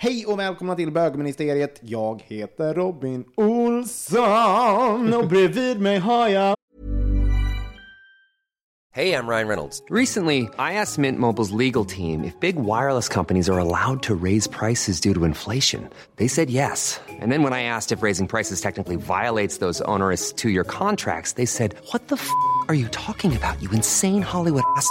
Hej och välkomna till bögministeriet. Jag heter Robin Olsson och bredvid mig har jag... Hej, jag Ryan Reynolds. Recently, I asked Mint Mobile's legal team if big wireless companies are allowed to raise prices due to inflation. They said yes. And then when I asked if raising prices technically violates those onerous two year contracts, they said, What the f are you talking about, you insane Hollywood ass?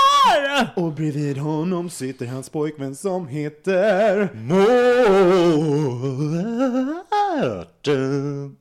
Kristoffer! Och bredvid honom sitter hans pojkvän som heter... Mårten.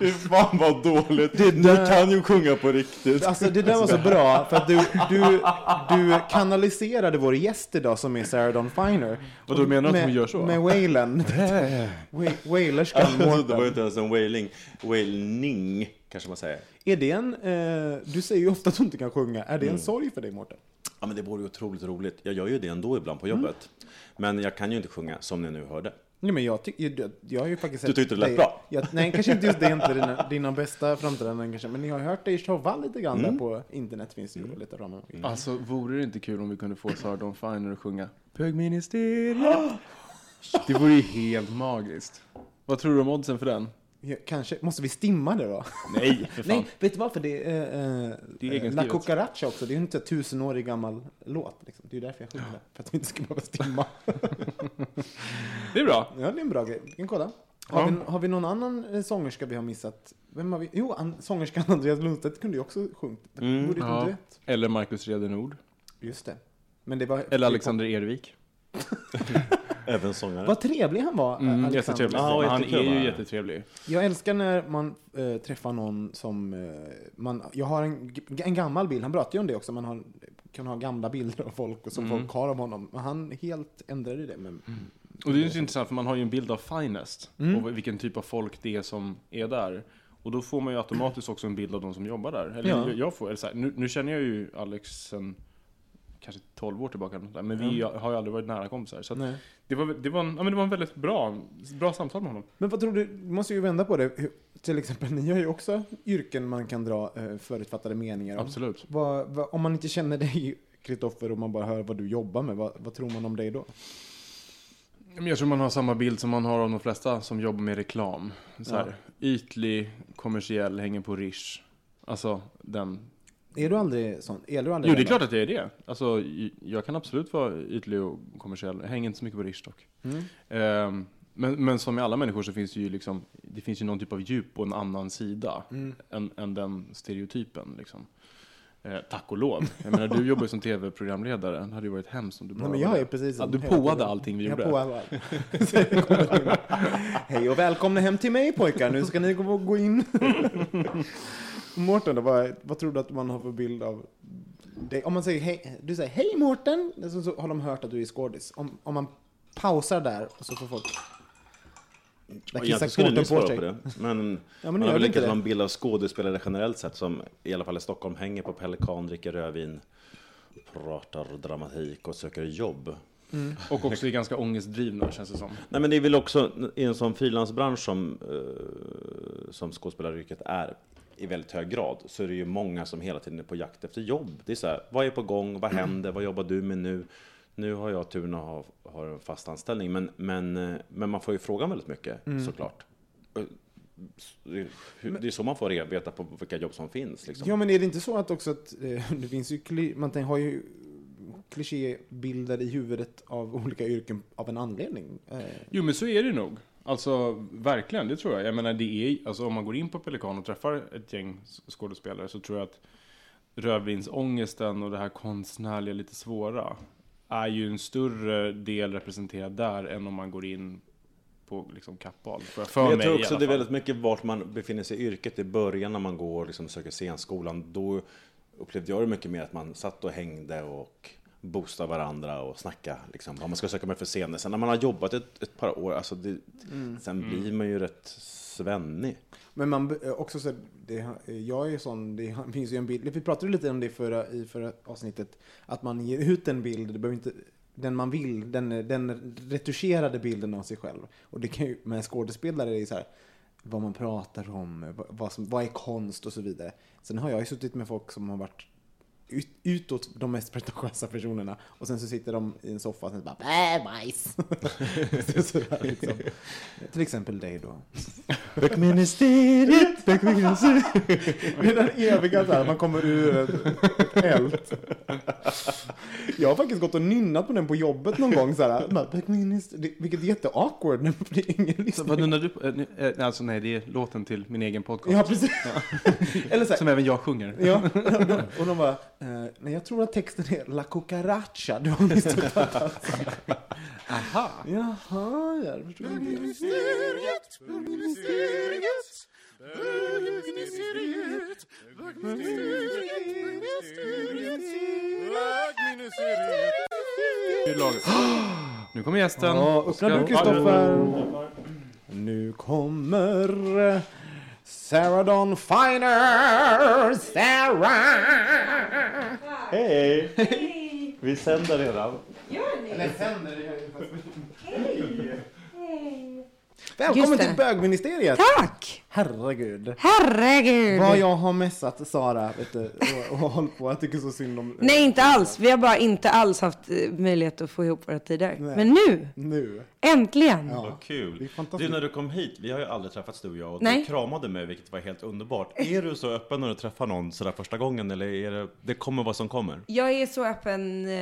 Fy fan vad dåligt. Det Du där- kan ju sjunga på riktigt. Alltså det där var så bra, för att du, du, du kanaliserade vår gäst idag som är Sarah Dawn Finer. Och då menar du att med, hon gör så? Med wailen. Wa- Wailerskan Alltså, det var ju Mårten. inte ens en wailing. Wailning, kanske man säger. Är det en, eh, du säger ju ofta att du inte kan sjunga, är det Mm. en sorg för dig Mårten? Ja, men det vore ju otroligt roligt. Jag gör ju det ändå ibland på jobbet. Men jag kan ju inte sjunga, som ni nu hörde. Nej men jag tycker, jag, jag har ju faktiskt Du tyckte det lät dig- bra? Jag, nej, kanske inte just det, inte dina, dina bästa framträdanden kanske, men jag har hört dig showa lite grann Mm. där på internet finns det ju lite ramar. Alltså, vore det inte kul om vi kunde få Sarah Dawn Finer att sjunga Bögministeriet? Det vore ju helt magiskt. Vad tror du om oddsen för den? Ja, kanske, måste vi stimma det då? Nej, för fan. Nej, vet du varför? Det är, eh, Det är eh, La. Cucaracha också, det är ju inte en tusenårig gammal låt. Liksom. Det är ju därför jag sjunger det, för att vi inte ska behöva stimma. Det är bra. ja, det är en bra grej. Vi kan kolla. Har, vi, har vi någon annan eh, sångerska vi har missat? Vem har vi? Jo, an, sångerskan Andreas Lundstedt kunde ju också sjungit. Mm. Ja. ja. Eller Markus Redenord. Just det. Men det var... Eller Alexander Ervik. Även sångare. Vad trevlig han var, Mm, Alexander. jättetrevlig. Ja, han är ju jättetrevlig. Jag älskar när man eh, träffar någon som... Eh, man, jag har en, en gammal bild, han pratade ju om det också, man har, kan ha gamla bilder av folk och som Mm. folk har av honom. Men han helt ändrade det. Men, Och det är ju så intressant för man har ju en bild av Finest Mm. och vilken typ av folk det är som är där. Och då får man ju automatiskt också en bild av de som jobbar där. Eller Ja. jag- jag får, eller så här, nu, nu känner jag ju Alex sen kanske 12 år tillbaka, men vi har ju aldrig varit nära kompisar. Så det, var, det, var en, ja, men det var en väldigt bra, bra samtal med honom. men vad tror du, du måste ju vända på det. Hur, till exempel, ni har ju också yrken man kan dra eh, förutfattade meningar om. Absolut. Vad, vad, om man inte känner dig, Kristoffer, och man bara hör vad du jobbar med, vad, vad tror man om dig då? Jag tror man har samma bild som man har av de flesta som jobbar med reklam. Så här, Ytlig, kommersiell, hänger på Rish. Alltså den. Är du aldrig sån? Är du aldrig Jo, det är klart att jag är det. Alltså, jag kan absolut vara ytlig och kommersiell. Jag hänger inte så mycket på Rish dock. Mm. Ehm, men, men som med alla människor så finns det ju liksom, det finns ju någon typ av djup på en annan sida Mm. än, än den stereotypen. Liksom. Eh, tack och lov. Jag menar, du jobbar ju som tv-programledare. Det hade ju varit hemskt om du bara Nej, men jag är precis som Du påade allting vi Jag gjorde. påade. Hej och välkomna hem till mig pojkar, nu ska ni gå in. Mårten, då, vad, vad tror du att man har för bild av dig? Om man säger hej, du säger hej Mårten, så, så har de hört att du är skådis. Om, om man pausar där och så får folk... Där Egentligen skulle kåten svara på det. Men, Ja, men man har väl lyckats ha en bild av skådespelare generellt sett som i alla fall i Stockholm hänger på Pelikan, dricker rödvin, pratar dramatik och söker jobb. Och också är ganska ångestdrivna känns det som. Nej men det är väl också i en sån frilansbransch som, eh, som skådespelaryrket är i väldigt hög grad så är det ju många som hela tiden är på jakt efter jobb. Det är så här, vad är på gång, vad händer, vad jobbar du med nu? Nu har jag turen att ha, ha en fast anställning men, men, eh, men man får ju frågan väldigt mycket såklart. Eh, Det är, så man får veta på vilka jobb som finns. Liksom. Ja, men är det inte så att också att eh, det finns ju, man har ju klichébilder i huvudet av olika yrken av en anledning. Eh, Jo, men så är det nog. Alltså, verkligen, det tror jag. Jag menar, det är, alltså, om man går in på Pelikan och träffar ett gäng skådespelare så tror jag att rödvinsångesten och det här konstnärliga, lite svåra, är ju en större del representerad där än om man går in på liksom jag för Men jag mig tror också det är väldigt mycket vart man befinner sig i yrket. I början när man går och liksom söker scenskolan, då upplevde jag det mycket mer att man satt och hängde och boostade varandra och snackade liksom, vad man ska söka med för scener. Sen när man har jobbat ett, ett par år, alltså det, sen blir man ju rätt svennig. Men man också så, det, jag är ju sån, det finns ju en bild, vi pratade lite om det förra, i förra avsnittet, att man ger ut en bild, det behöver inte, den man vill, den, den retuscherade bilden av sig själv. Och det kan ju, med skådespelare är det så här, vad man pratar om, vad, vad, som, vad är konst och så vidare. Sen har jag ju suttit med folk som har varit ut, utåt de mest pretentiösa personerna och sen så sitter de i en soffa och sen så bara äh, bajs. Så sådär, liksom. Till exempel dig då. Böckministeriet, böckministeriet. Det är den eviga så här, man kommer ur ett eld. Jag har faktiskt gått och nynnat på den på jobbet någon gång så här. Vilket är jätteawkward, det är ingen lyssnar. vad nunnar du på? Eh, eh, Alltså nej, det är låten till min egen podcast. Ja, precis. Eller så här, Som även jag sjunger. Ja, och de bara, eh, nej jag tror att texten är La cucaracha. Du har missuppfattat. Aha! Jaha, ja, det förstår Det är laget. Nu kommer gästen. Ja, öppna du Kristoffer. Nu kommer eh, Sarah Dawn Finer. Sarah! Hej! Vi sänder redan. Eller sänder det. Just Välkommen till bögministeriet. Tack! Herregud. Herregud! Vad jag har messat Sara vet du, och, och hållit på. Jag tycker så synd om... Nej, inte alls. Vi har bara inte alls haft eh, möjlighet att få ihop våra tider. Nej. Men nu, Nu. äntligen! Ja. Vad Det är kul. fantastiskt. Du, när du kom hit, vi har ju aldrig träffats du och jag, och Nej. du kramade mig, vilket var helt underbart. Är du så öppen när du träffar någon sådär första gången, eller är det, det kommer vad som kommer? Jag är så öppen. eh,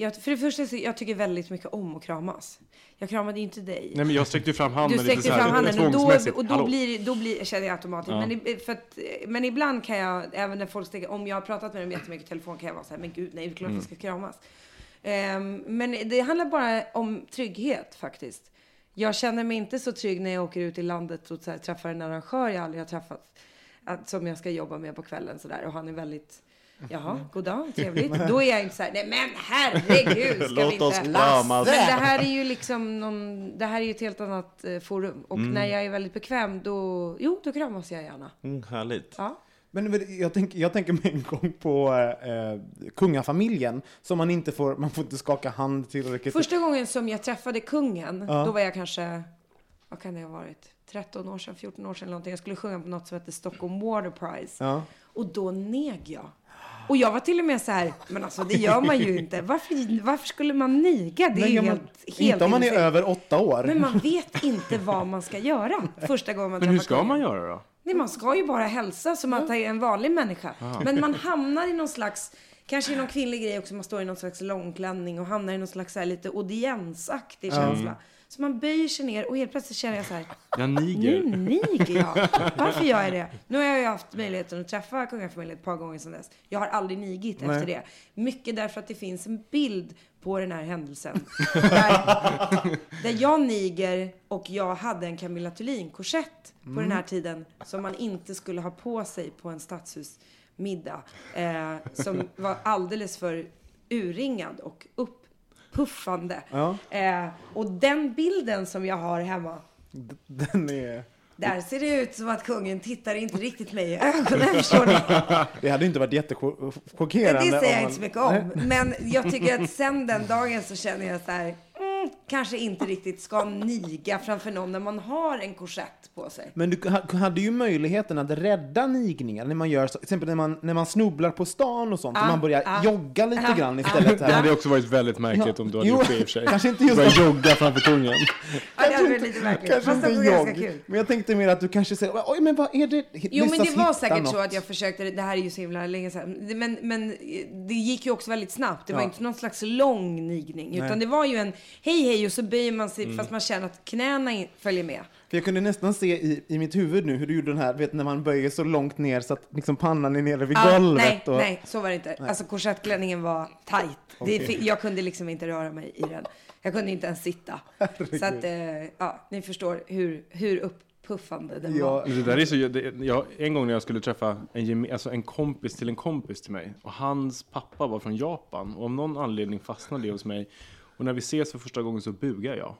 Jag, för det första, så jag tycker väldigt mycket om att kramas. Jag kramade ju inte dig. Nej men jag sträckte ju fram Du handen lite sträckte så här fram handen och då, och då Hallå. blir, då blir, känner jag automatiskt. Ja. Men, för att, men ibland kan jag, även när folk sträcker, om jag har pratat med dem jättemycket i telefon kan jag vara så här, men gud nej, det är klart Mm. vi ska kramas. Ehm, men det handlar bara om trygghet faktiskt. Jag känner mig inte så trygg när jag åker ut i landet och här, träffar en arrangör jag aldrig har träffat. Att, som jag ska jobba med på kvällen sådär. Och han är väldigt, jaha, god dag, trevligt. Då är jag inte så här, nej men herregud, ska Låt vi inte... oss kramas. Men det här är ju liksom någon, det här är ju ett helt annat eh, forum. Och när jag är väldigt bekväm, då, jo, då kramas jag gärna. Mm, härligt. Ja. Men jag tänker, jag tänker mig en gång på eh, kungafamiljen, som man inte får, man får inte skaka hand tillräckligt. Första gången som jag träffade kungen, då var jag kanske, vad kan det ha varit? 13 år sedan, 14 år sedan eller någonting. Jag skulle sjunga på något som hette Stockholm Water Prize. Ja. Och då neg jag. Och jag var till och med så här, men alltså det gör man ju inte. Varför, varför skulle man niga? Det är ju man, helt, helt inte om man är över åtta år. Men man vet inte vad man ska göra första gången man Men hur träffar ska man göra då? Nej, man ska ju bara hälsa som att det är en vanlig människa. Men man hamnar i någon slags, kanske i någon kvinnlig grej också, man står i någon slags långklänning och hamnar i någon slags så här lite audiensaktig känsla. Så man böjer sig ner och helt plötsligt känner jag så här, Jag nu niger. niger jag. Varför gör jag det? Nu har jag ju haft möjligheten att träffa kungafamiljen ett par gånger sedan dess. Jag har aldrig nigit efter det. Mycket därför att det finns en bild på den här händelsen. Där, där jag niger och jag hade en Camilla Thulin-korsett på den här tiden som man inte skulle ha på sig på en stadshusmiddag. Eh, som var alldeles för urringad och upppuffande. Ja. Eh, och den bilden som jag har hemma Den är, där ser det ut som att kungen tittar inte riktigt mig i ögonen, det hade inte varit jättechockerande. Det säger jag inte så mycket om. Men jag tycker att sen den dagen så känner jag så här, mm, kanske inte riktigt ska niga framför någon när man har en korsett på sig. Men du ha- hade ju möjligheten att rädda nigningar när man gör så, till exempel när man, när man snubblar på stan och sånt, och Ah, man börjar ah, jogga lite ah, grann istället. Det Här. hade också varit väldigt märkligt Ja. om du hade Jo, gjort det i och för sig. kanske inte just Börja det. jogga framför kungen. Ja, det hade varit lite märkligt. Kanske Fast det inte ganska kul. Men jag tänkte mer att du kanske säger, oj men vad är det? Jo, men det var säkert så något. att jag försökte, det här är ju så himla länge sedan, men, men det gick ju också väldigt snabbt. Det var Ja. inte någon slags lång nigning, utan Nej. det var ju en hej hej och så böjer man sig fast man känner att knäna in, följer med. För jag kunde nästan se i, i mitt huvud nu hur du gjorde den här, vet när man böjer så långt ner så att liksom pannan är nere vid Ja, golvet. nej, och, nej, så var det inte. Alltså korsettklänningen var tight. Det, fi- jag kunde liksom inte röra mig i den. Jag kunde inte ens sitta. Så att, eh, ja, ni förstår hur, hur upppuffande den Ja. Det där är så, det, jag, en gång när jag skulle träffa en, alltså en kompis till en kompis till mig och hans pappa var från Japan och av någon anledning fastnade det hos mig och när vi ses för första gången så bugar jag.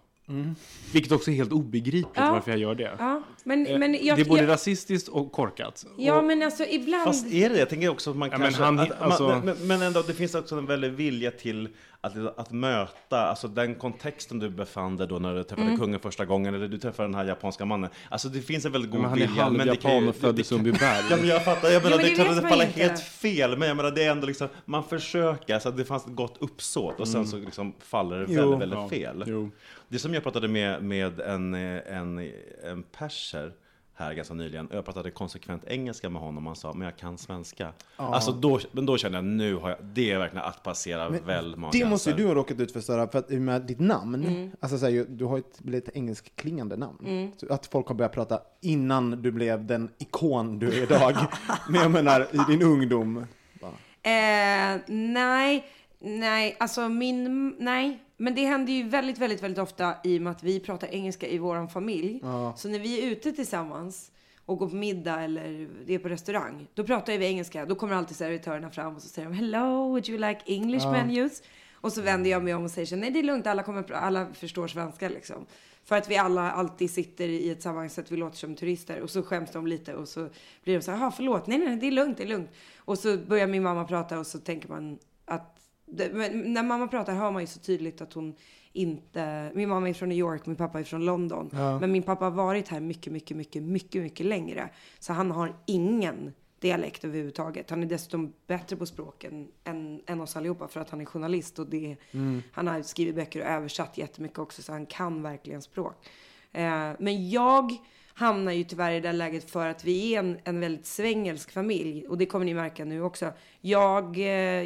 Vilket också är helt obegripligt Ja. varför jag gör det. Ja, men, Eh, men jag, det är både jag, rasistiskt och korkat. Ja, och, men alltså ibland... Fast är det Jag tänker också att man Ja, men kanske... han- att, alltså- man, men, men ändå, det finns också en väldig vilja till att, att möta, alltså den kontexten du befann dig då när du träffade Mm. kungen första gången, eller du träffade den här japanska mannen. Alltså det finns en väldigt god men han är vilja. men det kan halvjapan ju- och född i det Sundbyberg. Ja, men jag fattar, jag menar, men det det är det faller helt fel, men jag menar det är ändå liksom, man försöker, så att det fanns ett gott uppsåt och sen så liksom faller det Jo. väldigt, väldigt Ja, fel. jo. Det som jag pratade med, med en, eh, en, en perser här ganska nyligen. Jag pratade konsekvent engelska med honom och han sa, men jag kan svenska. Alltså då, men då kände jag, nu har jag, det är verkligen att passera väl många det måste ju du ha råkat ut för Sara, för att med ditt namn, Mm. alltså så här, du har ett lite engelskklingande namn. Så Att folk har börjat prata innan du blev den ikon du är idag. Men jag menar, i din ungdom. Eh, nej, nej, alltså min, nej. Men det händer ju väldigt, väldigt, väldigt ofta i och med att vi pratar engelska i våran familj. Så när vi är ute tillsammans och går på middag eller det är på restaurang, då pratar vi engelska. Då kommer alltid servitörerna fram och så säger de Hello, would you like English menus? Och så vänder jag mig om och säger så nej det är lugnt, alla, kommer, alla förstår svenska liksom. För att vi alla alltid sitter i ett sammanhang så att vi låter som turister. Och så skäms de lite och så blir de så här, "Jaha, förlåt, nej, nej, det är lugnt, det är lugnt. Och så börjar min mamma prata och så tänker man att, det, när mamma pratar hör man ju så tydligt att hon inte, min mamma är från New York, min pappa är från London. Men min pappa har varit här mycket, mycket, mycket, mycket, mycket längre. Så han har ingen dialekt överhuvudtaget. Han är dessutom bättre på språken än, än oss allihopa för att han är journalist och det, han har skrivit böcker och översatt jättemycket också så han kan verkligen språk. Eh, men jag hamnar ju tyvärr i det läget för att vi är en, en väldigt svengelsk familj och det kommer ni märka nu också. Jag, eh,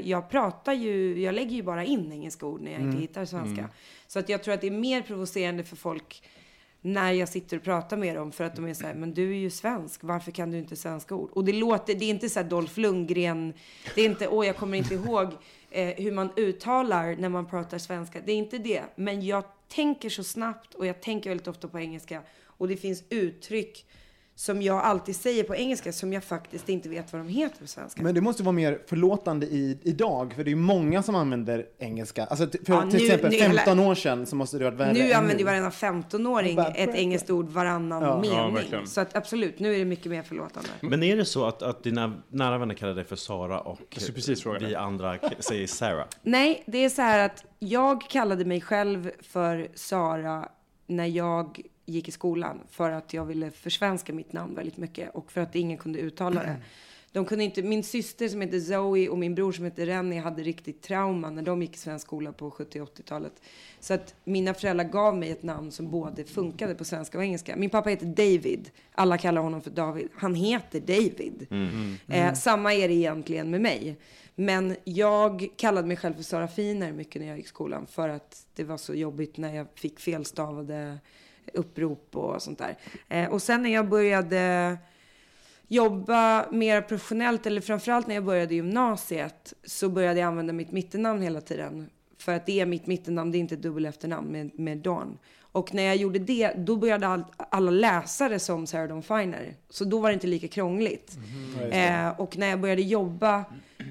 jag pratar ju, jag lägger ju bara in engelska ord när jag inte hittar svenska. Så att jag tror att det är mer provocerande för folk när jag sitter och pratar med dem för att de är så här, men du är ju svensk, varför kan du inte svenska ord? Och det låter, det är inte så här Dolph Lundgren, det är inte, åh jag kommer inte ihåg eh, hur man uttalar när man pratar svenska, det är inte det. Men jag tänker så snabbt och jag tänker väldigt ofta på engelska och det finns uttryck som jag alltid säger på engelska som jag faktiskt inte vet vad de heter på svenska. Men det måste vara mer förlåtande i, idag, för det är ju många som använder engelska. Alltså för Ja, till nu- exempel nu- 15 år sedan så måste det varit värre Nu än använder ju varenda 15-åring Bara ett engelskt ord varannan Ja. Ja, mening. verkligen. så att absolut, nu är det mycket mer förlåtande. Men är det så att, att dina nära vänner kallar dig för Sara och precis vi andra säger Sarah? Nej, det är så här att jag kallade mig själv för Sara när jag gick i skolan för att jag ville försvenska mitt namn väldigt mycket och för att ingen kunde uttala det. De kunde inte, min syster som heter Zoe och min bror som heter Rennie hade riktigt trauma när de gick i svensk skola på 70 och 80-talet. Så att mina föräldrar gav mig ett namn som både funkade på svenska och engelska. Min pappa heter David. Alla kallar honom för David. Han heter David. Eh, samma är det egentligen med mig. Men jag kallade mig själv för Sara Finer mycket när jag gick i skolan för att det var så jobbigt när jag fick felstavade upprop och sånt där. Eh, och sen när jag började jobba mer professionellt, eller framförallt när jag började gymnasiet, så började jag använda mitt mittennamn hela tiden. För att det är mitt mittennamn, det är inte dubbel efternamn med, med Dawn. Och när jag gjorde det, då började all, alla det som Sarah Dawn Finer. Så då var det inte lika krångligt. eh, och när jag började jobba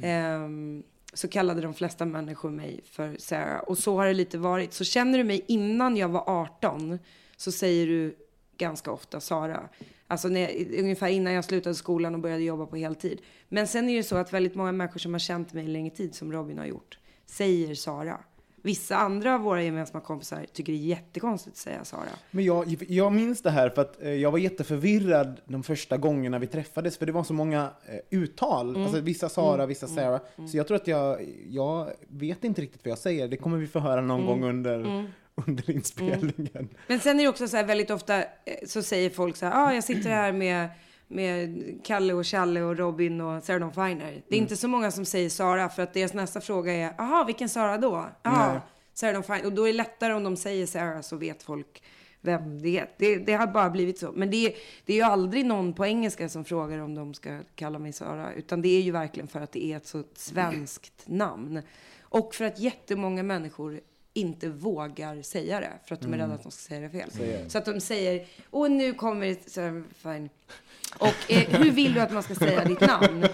ehm, så kallade de flesta människor mig för Sarah. Och så har det lite varit. Så känner du mig innan jag var 18 så säger du ganska ofta Sara. Alltså när, ungefär innan jag slutade skolan och började jobba på heltid. Men sen är det så att väldigt många människor som har känt mig en längre tid, som Robin har gjort, säger Sara. Vissa andra av våra gemensamma kompisar tycker det är jättekonstigt att säga Sara. Men jag, jag minns det här för att eh, jag var jätteförvirrad de första gångerna vi träffades, för det var så många eh, uttal. Mm. Alltså vissa Sara, vissa Sarah. Så jag tror att jag, jag vet inte riktigt vad jag säger. Det kommer vi få höra någon Mm. gång under, under inspelningen. Men sen är det också så här väldigt ofta eh, så säger folk så här, ah, jag sitter här med, med Kalle och Challe och Robin och Sarah Dawn Finer. Det är inte så många som säger Sara för att deras nästa fråga är, aha, vilken Sara då? Aha, Nej. Sarah Dawn Finer. Och då är det lättare om de säger Sarah så vet folk vem det är. Det, det har bara blivit så. Men det, är- det är ju aldrig någon på engelska som frågar om de ska kalla mig Sara. Utan det är ju verkligen för att det är ett så svenskt namn. Och för att jättemånga människor inte vågar säga det. För att de är rädda att de ska säga det fel. Så att de säger, och nu kommer Sarah Fine. Och eh, hur vill du att man ska säga ditt namn?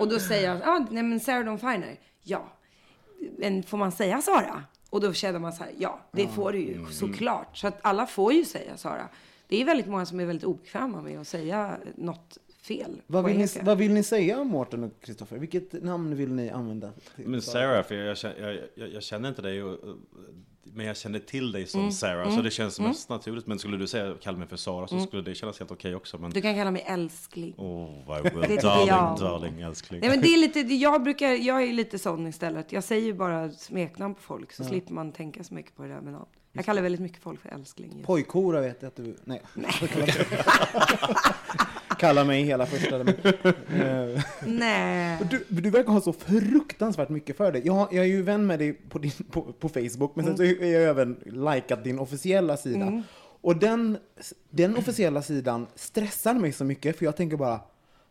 Och då säger jag, ah, nej men Sarah Dawn Finer. Ja. Men får man säga Sara? Och då känner man så här, ja, det får du ju såklart. Så att alla får ju säga Sara. Det är väldigt många som är väldigt obekväma med att säga något fel Vad vill, ni, vad vill ni säga, Mårten och Kristoffer? Vilket namn vill ni använda? Men Sara? Sarah, för jag, känner- jag, jag, jag känner inte dig, och, men jag känner till dig Mm. som Sarah, så det känns mest naturligt. Men skulle du säga kalla mig för Sara så skulle det kännas helt okej också. Men, Du kan kalla mig älskling. åh, vad Det tycker darling, jag. darling, älskling. Nej men det är lite, jag brukar, jag är lite sån istället. Jag säger ju bara smeknamn på folk så slipper man tänka så mycket på det där med namn. Jag kallar väldigt mycket folk för älskling. Pojkhora vet jag att du... Nej. Kalla mig hela första. Nej. du, du verkar ha så fruktansvärt mycket för dig. Jag, jag är ju vän med dig på, din, på, på Facebook, men sen så Mm. är jag även likat din officiella sida. Och den, den officiella sidan stressar mig så mycket, för jag tänker bara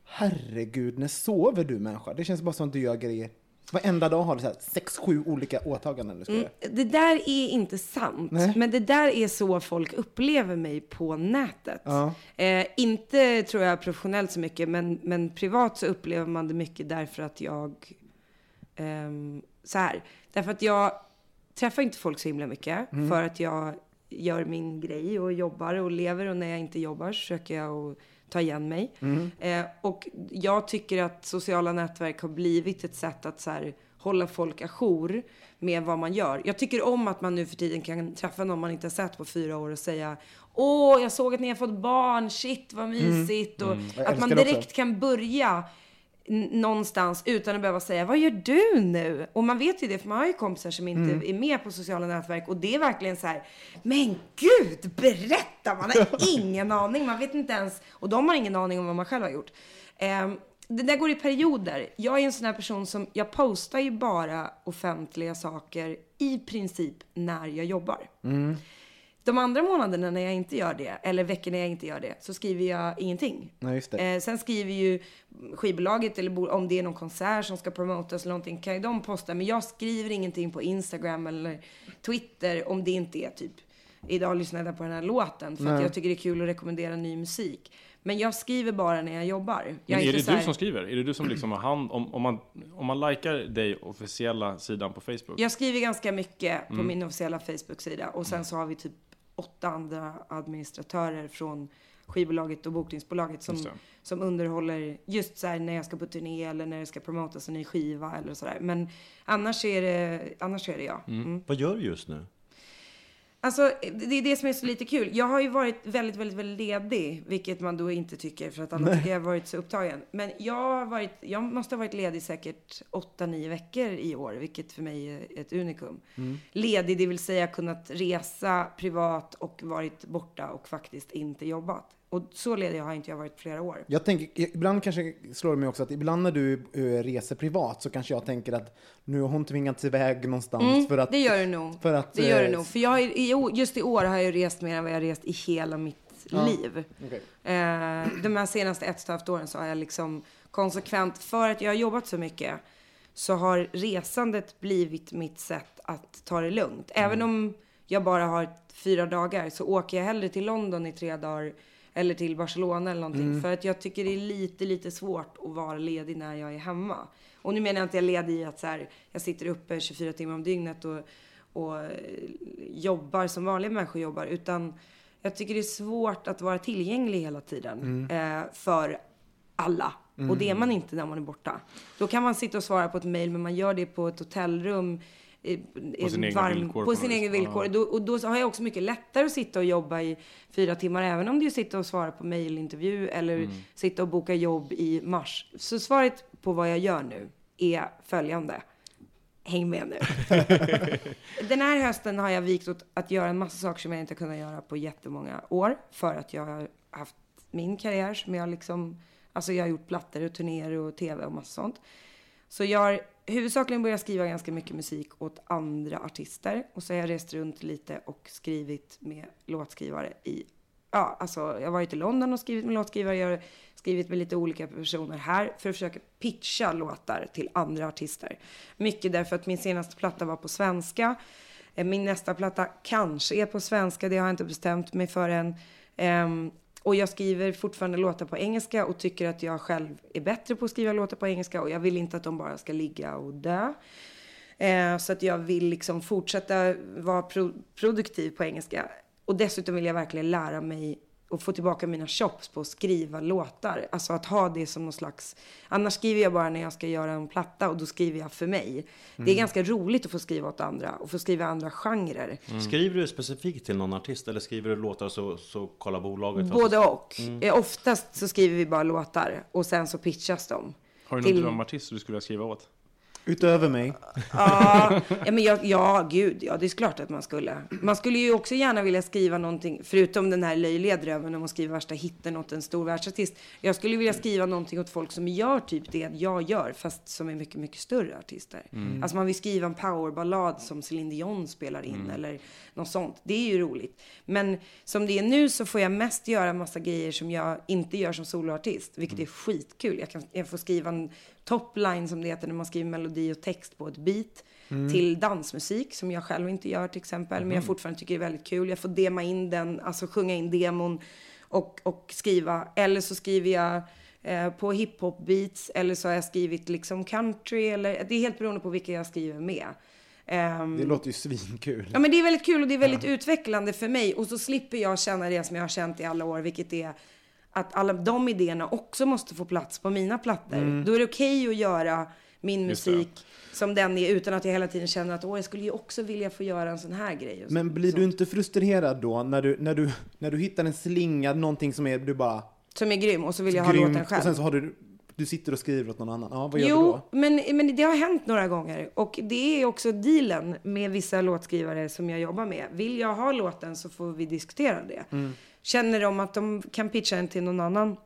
Herregud, när sover du människa? Det känns bara som att du gör grejer. Varenda dag har du så här sex, sju olika åtaganden du ska göra. Det där är inte sant. Nej. Men det där är så folk upplever mig på nätet. Ja. Eh, inte tror jag professionellt så mycket, men, men privat så upplever man det mycket därför att jag... ehm, så här. Därför att jag träffar inte folk så himla mycket. För att jag gör min grej och jobbar och lever. Och när jag inte jobbar så försöker jag att ta igen mig. Eh, och jag tycker att sociala nätverk har blivit ett sätt att så här, hålla folk ajour med vad man gör. Jag tycker om att man nu för tiden kan träffa någon man inte har sett på fyra år och säga Åh, jag såg att ni har fått barn, shit vad mysigt. Och Jag att man det också. direkt kan börja någonstans utan att behöva säga vad gör du nu? Och man vet ju det för man har ju kompisar som inte Mm. är med på sociala nätverk och det är verkligen så här men gud berätta! Man har ingen aning, man vet inte ens och de har ingen aning om vad man själv har gjort. Ehm, det där går i perioder. Jag är en sån här person som, jag postar ju bara offentliga saker i princip när jag jobbar. De andra månaderna när jag inte gör det, eller veckor när jag inte gör det, så skriver jag ingenting. Nej, just det. Eh, sen skriver ju skivbolaget, eller om det är någon konsert som ska promotas eller någonting, kan ju de posta. Men jag skriver ingenting på Instagram eller Twitter om det inte är typ, idag lyssnade jag på den här låten för att jag tycker det är kul att rekommendera ny musik. Men jag skriver bara när jag jobbar. Jag Men är inte det så du här- som skriver? Är det du som liksom har hand om, om man, om man likar dig officiella sidan på Facebook? Jag skriver ganska mycket på Mm. min officiella Facebook-sida och sen så har vi typ åtta andra administratörer från skivbolaget och bokningsbolaget som, som underhåller just så här när jag ska på turné eller när det ska promotas en ny skiva eller sådär. Men annars är det, annars är det jag. Mm. Vad gör du just nu? Alltså, det är det som är så lite kul. Jag har ju varit väldigt, väldigt, väldigt ledig, vilket man då inte tycker för att alla tycker jag har varit så upptagen. Men jag har varit, jag måste ha varit ledig säkert 8-9 veckor i år, vilket för mig är ett unikum. Ledig, det vill säga kunnat resa privat och varit borta och faktiskt inte jobbat. Och så ledig har inte jag varit flera år. Jag tänker, ibland kanske slår det mig också att ibland när du eh, reser privat så kanske jag tänker att nu har hon tvingats iväg någonstans för att... Mm, Det gör det nog. För att, det gör det eh, nog. För jag, har- just i år har jag rest mer än vad jag har rest i hela mitt liv. okej. Eh, de här senaste ett och ett halvt åren så har jag liksom konsekvent, för att jag har jobbat så mycket, så har resandet blivit mitt sätt att ta det lugnt. Även om jag bara har fyra dagar så åker jag hellre till London i tre dagar eller till Barcelona eller någonting. För att jag tycker det är lite, lite svårt att vara ledig när jag är hemma. Och nu menar jag inte jag är ledig i att så här, jag sitter uppe 24 timmar om dygnet och, och jobbar som vanliga människor jobbar. Utan jag tycker det är svårt att vara tillgänglig hela tiden eh, för alla. Och det är man inte när man är borta. Då kan man sitta och svara på ett mejl, men man gör det på ett hotellrum. På sina egna villkor På något egna vis. villkor. Då, och då har jag också mycket lättare att sitta och jobba i fyra timmar, även om det är att sitta och svara på mejlintervju eller Mm. sitta och boka jobb i mars. Så svaret på vad jag gör nu är följande. Häng med nu. Den här hösten har jag vikt åt att göra en massa saker som jag inte kunnat göra på jättemånga år. För att jag har haft min karriär som jag liksom, alltså jag har gjort plattor och turnéer och tv och massa sånt. Så jag har huvudsakligen börjat skriva ganska mycket musik åt andra artister. Och så har jag rest runt lite och skrivit med låtskrivare i Ja, alltså jag har varit i London och skrivit med låtskrivare. Jag har skrivit med lite olika personer här för att försöka pitcha låtar till andra artister. Mycket därför att min senaste platta var på svenska. Eh, min nästa platta kanske är på svenska, det har jag inte bestämt mig för än. Ehm, och jag skriver fortfarande låtar på engelska och tycker att jag själv är bättre på att skriva låtar på engelska och jag vill inte att de bara ska ligga och dö. Eh, så att jag vill liksom fortsätta vara pro- produktiv på engelska. Och dessutom vill jag verkligen lära mig och få tillbaka mina chops på att skriva låtar. Alltså att ha det som någon slags... Annars skriver jag bara när jag ska göra en platta och då skriver jag för mig. Det är ganska roligt att få skriva åt andra och få skriva andra genrer. Skriver du specifikt till någon artist eller skriver du låtar så, så kollar bolaget? Både som- och. Eh, Oftast så skriver vi bara låtar och sen så pitchas de. Har du Till- någon drömartist du skulle vilja skriva åt? Utöver mig. Ja, ja, men jag, ja, gud, ja, det är klart att man skulle. Man skulle ju också gärna vilja skriva någonting, förutom den här löjliga drömmen om att skriva värsta hitten åt en stor världsartist. Jag skulle vilja skriva någonting åt folk som gör typ det jag gör, fast som är mycket, mycket större artister. Alltså man vill skriva en powerballad som Céline Dion spelar in, eller något sånt. Det är ju roligt. Men som det är nu så får jag mest göra en massa grejer som jag inte gör som soloartist, vilket är skitkul. Jag, kan, jag får skriva en topline som det heter när man skriver melodi och text på ett beat till dansmusik som jag själv inte gör till exempel. Men jag fortfarande tycker det är väldigt kul. Jag får dema in den, alltså sjunga in demon och, och skriva. Eller så skriver jag eh, på hiphop beats eller så har jag skrivit liksom country eller det är helt beroende på vilka jag skriver med. Ehm, Det låter ju svinkul. Ja men det är väldigt kul och det är väldigt utvecklande för mig. Och så slipper jag känna det som jag har känt i alla år, vilket är att alla de idéerna också måste få plats på mina plattor. Då är det okej att göra min musik som den är utan att jag hela tiden känner att åh, jag skulle ju också vilja få göra en sån här grej. Så- Men blir så. du inte frustrerad då när du, när du, när du hittar en slinga, någonting som är, du bara... Som är grym och så vill jag ha grymt, låten själv. Och sen så har du, du sitter och skriver åt någon annan. Ja, vad gör du Jo, då? men, men det har hänt några gånger. Och det är också dealen med vissa låtskrivare som jag jobbar med. Vill jag ha låten så får vi diskutera det. Mm. Känner de att de kan pitcha den till någon annan,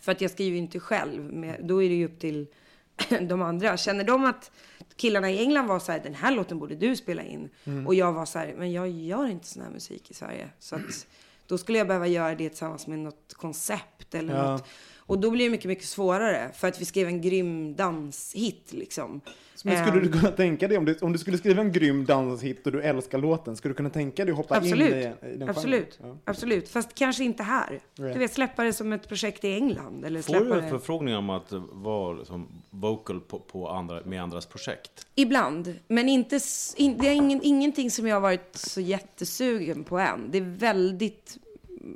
för att jag skriver ju inte själv, med, då är det ju upp till de andra. Känner de att killarna i England var så här, den här låten borde du spela in. Mm. Och jag var så här, men jag gör inte sån här musik i Sverige. Så att då skulle jag behöva göra det tillsammans med något koncept eller Ja. något. Och då blir det mycket, mycket svårare. För att vi skrev en grym danshit liksom. Men skulle Ehm, du kunna tänka dig, om du, om du skulle skriva en grym danshit och du älskar låten, skulle du kunna tänka dig att hoppa Absolut, in i, i den absolut, genren? absolut. Fast kanske inte här. Right. Du vet, släppa det som ett projekt i England. Eller Får du det... förfrågningar om att vara liksom vocal på, på andra, med andras projekt? Ibland, men inte, in, det är ingen, ingenting som jag har varit så jättesugen på än. Det är väldigt,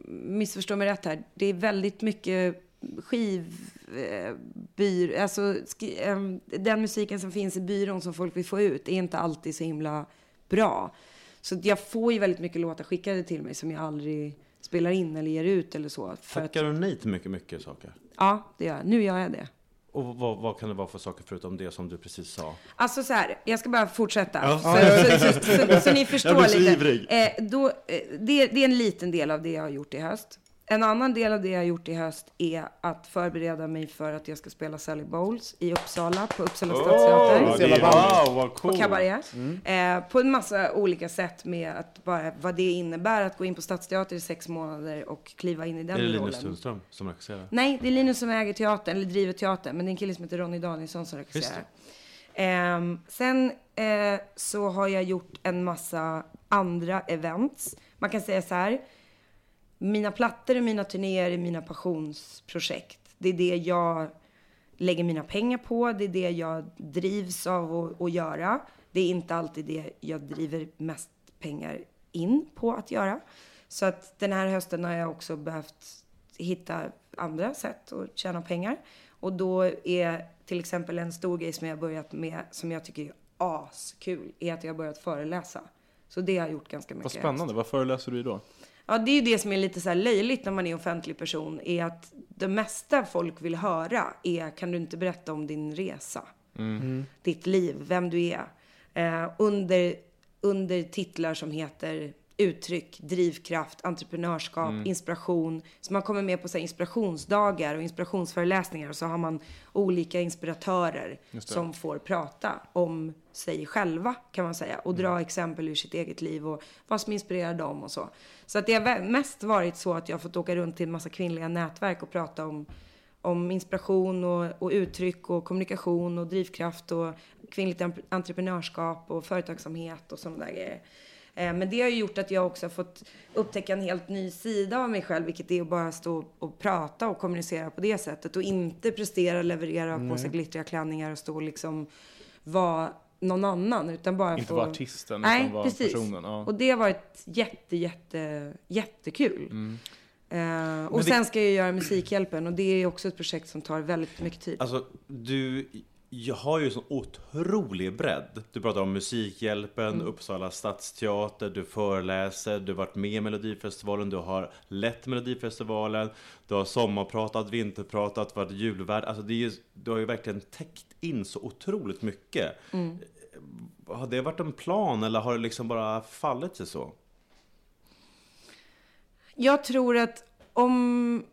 missförstå mig rätt här, det är väldigt mycket skivbyr, alltså skri, em, den musiken som finns i byrån som folk vill få ut är inte alltid så himla bra. Så jag får ju väldigt mycket låtar skickade till mig som jag aldrig spelar in eller ger ut eller så. Tackar du nej till mycket, mycket saker? ja, det gör jag. Nu gör jag det. Och vad, vad kan det vara för saker förutom det som du precis sa? Alltså så här, jag ska bara fortsätta. Ja. Så, så, så, så, så ni förstår Jag blir så lite. ivrig. Eh, då, eh, det, det är en liten del av det jag har gjort i höst. En annan del av det jag har gjort i höst är att förbereda mig för att jag ska spela Sally Bowles i Uppsala, på Uppsala stadsteater. är- wow, vad På coolt! kabaré. Eh, på en massa olika sätt med att bara vad det innebär att gå in på Stadsteater i sex månader och kliva in i den Är det rollen. Linus Sundström som regisserar? Nej, det är Linus som äger teatern, eller driver teatern, men det är en kille som heter Ronny Danielsson som regisserar. Ehm, sen eh, så har jag gjort en massa andra events. Man kan säga så här, mina plattor och mina turnéer är mina passionsprojekt. Det är det jag lägger mina pengar på, det är det jag drivs av att, göra. Det är inte alltid det jag driver mest pengar in på att göra. Så att den här hösten har jag också behövt hitta andra sätt att tjäna pengar. Och då är till exempel en stor grej som jag har börjat med, som jag tycker är askul, är att jag har börjat föreläsa. Så det har jag gjort ganska mycket. Vad spännande. Vad föreläser du i då? Ja, det är ju det som är lite så löjligt när man är offentlig person, är att det mesta folk vill höra är, kan du inte berätta om din resa? Ditt liv, vem du är. Eh, under, under titlar som heter uttryck, drivkraft, entreprenörskap, inspiration. Så man kommer med på så inspirationsdagar och inspirationsföreläsningar och så har man olika inspiratörer som får prata om sig själva kan man säga och dra exempel ur sitt eget liv och vad som inspirerar dem och så. Så att det har mest varit så att jag har fått åka runt till en massa kvinnliga nätverk och prata om om inspiration och, och uttryck och kommunikation och drivkraft och kvinnligt entreprenörskap och företagsamhet och sådana där grejer. Eh, Men det har ju gjort att jag också har fått upptäcka en helt ny sida av mig själv, vilket är att bara stå och prata och kommunicera på det sättet och inte prestera, leverera, ha på sig glittriga klänningar och stå och liksom vara någon annan, utan bara Inte få... vara artisten, Nej, utan vara precis. personen. Ja. Och det har varit jätte, jätte, jättekul. Mm. Eh, och det- sen ska jag göra Musikhjälpen och det är också ett projekt som tar väldigt mycket tid. Alltså, du jag har ju sån otrolig bredd. Du pratar om Musikhjälpen, Uppsala stadsteater, du föreläser, du har varit med i Melodifestivalen, du har lett Melodifestivalen, du har sommarpratat, vinterpratat, varit julvärd. Alltså det är ju, du har ju verkligen täckt in så otroligt mycket. Har det varit en plan eller har det liksom bara fallit sig så? Jag tror att om,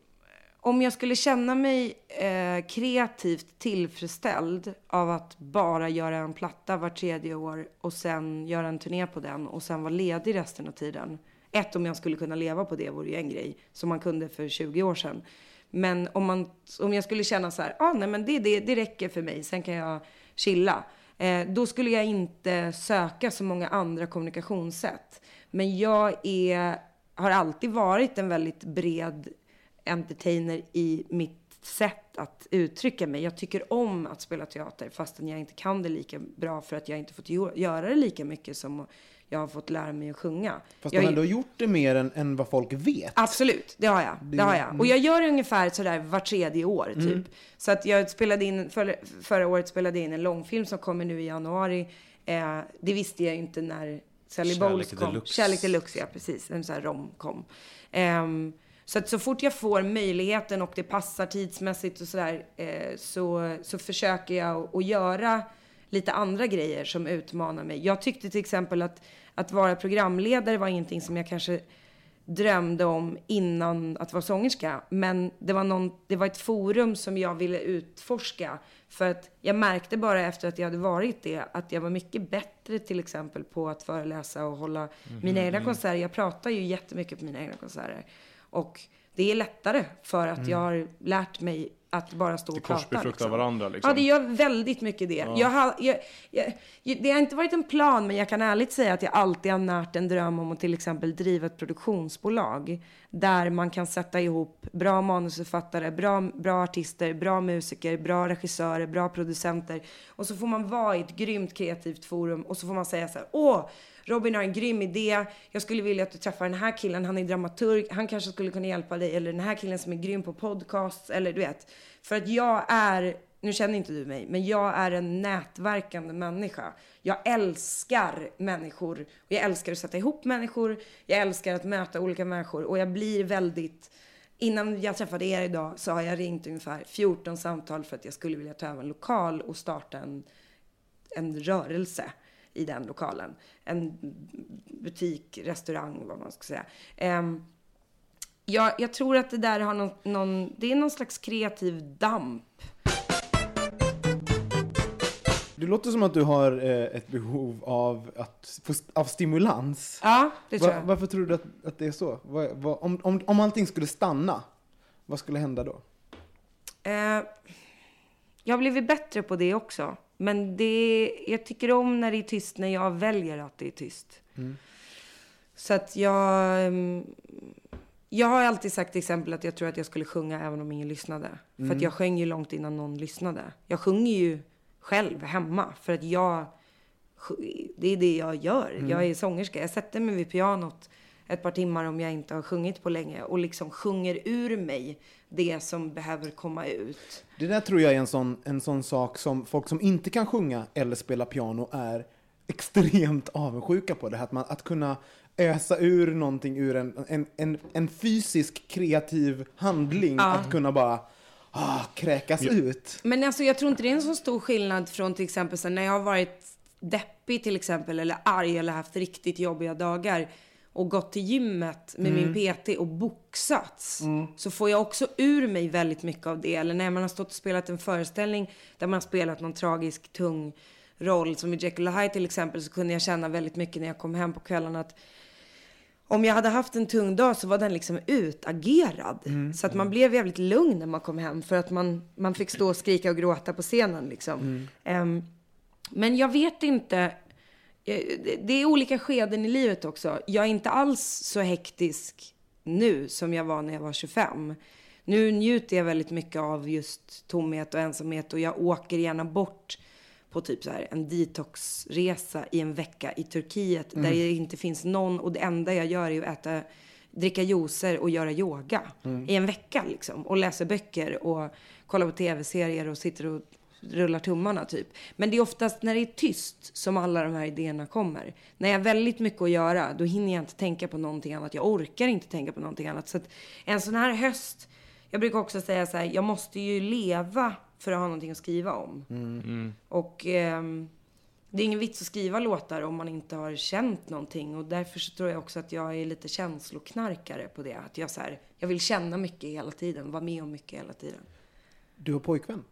om jag skulle känna mig eh, kreativt tillfredsställd av att bara göra en platta var tredje år och sen göra en turné på den och sen vara ledig resten av tiden. Ett, om jag skulle kunna leva på det vore ju en grej som man kunde för 20 år sedan. Men om, man, om jag skulle känna så här, ah, nej men det, det, det räcker för mig, sen kan jag chilla. Eh, då skulle jag inte söka så många andra kommunikationssätt. Men jag är, har alltid varit en väldigt bred entertainer i mitt sätt att uttrycka mig. Jag tycker om att spela teater fastän jag inte kan det lika bra för att jag inte fått göra det lika mycket som jag har fått lära mig att sjunga. Fast jag du har ändå gjort det mer än, än vad folk vet. Absolut, det har jag. Det har jag. Och jag gör ungefär sådär var tredje år, typ. Så att jag spelade in, för, förra året spelade jag in en långfilm som kommer nu i januari. Eh, det visste jag inte när Sally Kärlek Bowles kom. Deluxe. Kärlek Deluxe, ja precis. En sån här romcom. Ehm, så att så fort jag får möjligheten och det passar tidsmässigt och sådär eh, så, så försöker jag att, göra lite andra grejer som utmanar mig. Jag tyckte till exempel att, att vara programledare var ingenting som jag kanske drömde om innan att vara sångerska. Men det var, någon, det var ett forum som jag ville utforska. För att jag märkte bara efter att jag hade varit det att jag var mycket bättre till exempel på att föreläsa och hålla mina egna konserter. Jag pratar ju jättemycket på mina egna konserter. Och det är lättare för att jag har lärt mig att bara stå och Det prata. korsbefruktar varandra, liksom. Ja, det gör väldigt mycket det. Jag har, jag, jag, det har inte varit en plan, men jag kan ärligt säga att jag alltid har närt en dröm om att till exempel driva ett produktionsbolag. Där man kan sätta ihop bra manusförfattare, bra, bra artister, bra musiker, bra regissörer, bra producenter. Och så får man vara i ett grymt kreativt forum och så får man säga så här, åh, Robin har en grym idé. Jag skulle vilja att du träffar den här killen. Han är dramaturg. Han kanske skulle kunna hjälpa dig. Eller den här killen som är grym på podcasts. Eller du vet. För att jag är, nu känner inte du mig, men jag är en nätverkande människa. Jag älskar människor. Och jag älskar att sätta ihop människor. Jag älskar att möta olika människor. Och jag blir väldigt Innan jag träffade er idag så har jag ringt ungefär 14 samtal för att jag skulle vilja ta över en lokal och starta en, en rörelse i den lokalen. En butik, restaurang, vad man ska säga. Ehm, jag, jag tror att det där har någon, någon, det är någon slags kreativ damp. Det låter som att du har eh, ett behov av, att, av stimulans. Ja, det tror jag. varför tror du att, att det är så? Om, om, om allting skulle stanna, vad skulle hända då? Eh, jag har blivit bättre på det också. Men det, jag tycker om när det är tyst när jag väljer att det är tyst. Så att jag... mm, Jag har alltid sagt till exempel att jag tror att jag skulle sjunga även om ingen lyssnade. För att jag sjöng ju långt innan någon lyssnade. Jag sjunger ju själv hemma för att jag... Det är det jag gör. Jag är sångerska. Jag sätter mig vid pianot ett par timmar om jag inte har sjungit på länge och liksom sjunger ur mig det som behöver komma ut. Det där tror jag är en sån, en sån sak som folk som inte kan sjunga eller spela piano är extremt avundsjuka på. Det här att, man, att kunna ösa ur någonting ur en, en, en, en fysisk kreativ handling. Att kunna bara ah, kräkas ut. Men alltså jag tror inte det är en så stor skillnad från till exempel när jag har varit deppig till exempel eller arg eller haft riktigt jobbiga dagar och gått till gymmet med min PT och boxats så får jag också ur mig väldigt mycket av det. Eller när man har stått och spelat en föreställning där man har spelat någon tragisk, tung roll som i Jekyll och Hyde till exempel så kunde jag känna väldigt mycket när jag kom hem på kvällarna att om jag hade haft en tung dag så var den liksom utagerad. Så att man blev jävligt lugn när man kom hem för att man, man fick stå och skrika och gråta på scenen liksom. Ehm, men jag vet inte. Eh, det- är olika skeden i livet också. Jag är inte alls så hektisk nu som jag var när jag var 25. Nu njuter jag väldigt mycket av just tomhet och ensamhet och jag åker gärna bort på typ så här en detoxresa i en vecka i Turkiet där det inte finns någon och det enda jag gör är att äta, dricka juicer och göra yoga i en vecka liksom och läsa böcker och kolla på tv-serier och sitter och rullar tummarna typ. Men det är oftast när det är tyst som alla de här idéerna kommer. När jag har väldigt mycket att göra, då hinner jag inte tänka på någonting annat. Jag orkar inte tänka på någonting annat. Så att en sån här höst, jag brukar också säga så här, jag måste ju leva för att ha någonting att skriva om. Och ehm, det är ingen vits att skriva låtar om man inte har känt någonting. Och därför så tror jag också att jag är lite känsloknarkare på det. Att jag så här, jag vill känna mycket hela tiden, vara med om mycket hela tiden. Du har pojkvän?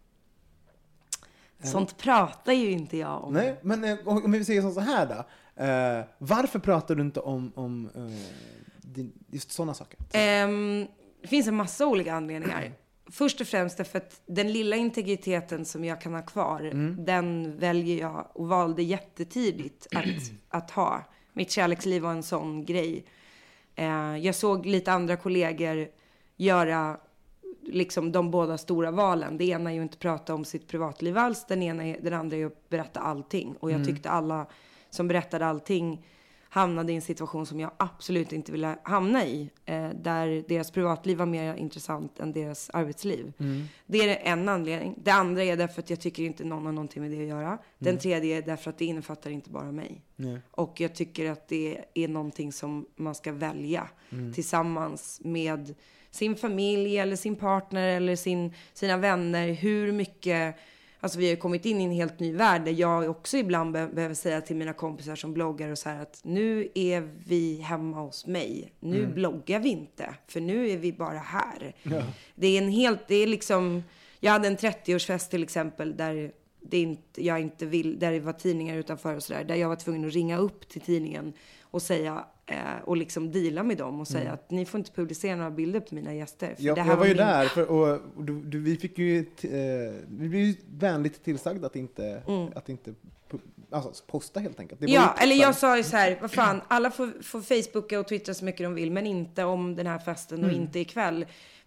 Sånt pratar ju inte jag om. Nej, men eh, om vi säger så här då. Eh, varför pratar du inte om, om eh, din, just sådana saker? Ehm, det finns en massa olika anledningar. Först och främst därför att den lilla integriteten som jag kan ha kvar, den väljer jag och valde jättetidigt att, att ha. Mitt kärleksliv var en sån grej. Eh, jag såg lite andra kollegor göra liksom de båda stora valen. Det ena är ju inte prata om sitt privatliv alls, den, ena är, den andra är att berätta allting. Och jag tyckte alla som berättade allting hamnade i en situation som jag absolut inte ville hamna i. Eh, där deras privatliv var mer intressant än deras arbetsliv. Det är en anledning. Det andra är därför att jag tycker inte någon har någonting med det att göra. Den tredje är därför att det innefattar inte bara mig. Och jag tycker att det är någonting som man ska välja tillsammans med sin familj eller sin partner eller sin, sina vänner. Hur mycket Alltså vi har kommit in i en helt ny värld där jag också ibland be- behöver säga till mina kompisar som bloggar och så här att nu är vi hemma hos mig. Nu bloggar vi inte, för nu är vi bara här. Det är en helt, det är liksom, jag hade en 30-årsfest till exempel där det inte, jag inte vill, där det var tidningar utanför och sådär. Där jag var tvungen att ringa upp till tidningen och säga och liksom deala med dem och säga att ni får inte publicera några bilder på mina gäster. för Jag, det här jag var ju min- där, för, och, du, du, vi fick ju, eh, vi blev ju vänligt tillsagda att inte, att inte alltså, posta helt enkelt. Var Mm. Ja, eller jag sa ju så här, vad fan, alla får, får Facebooka och twittra så mycket de vill, men inte om den här festen och inte ikväll.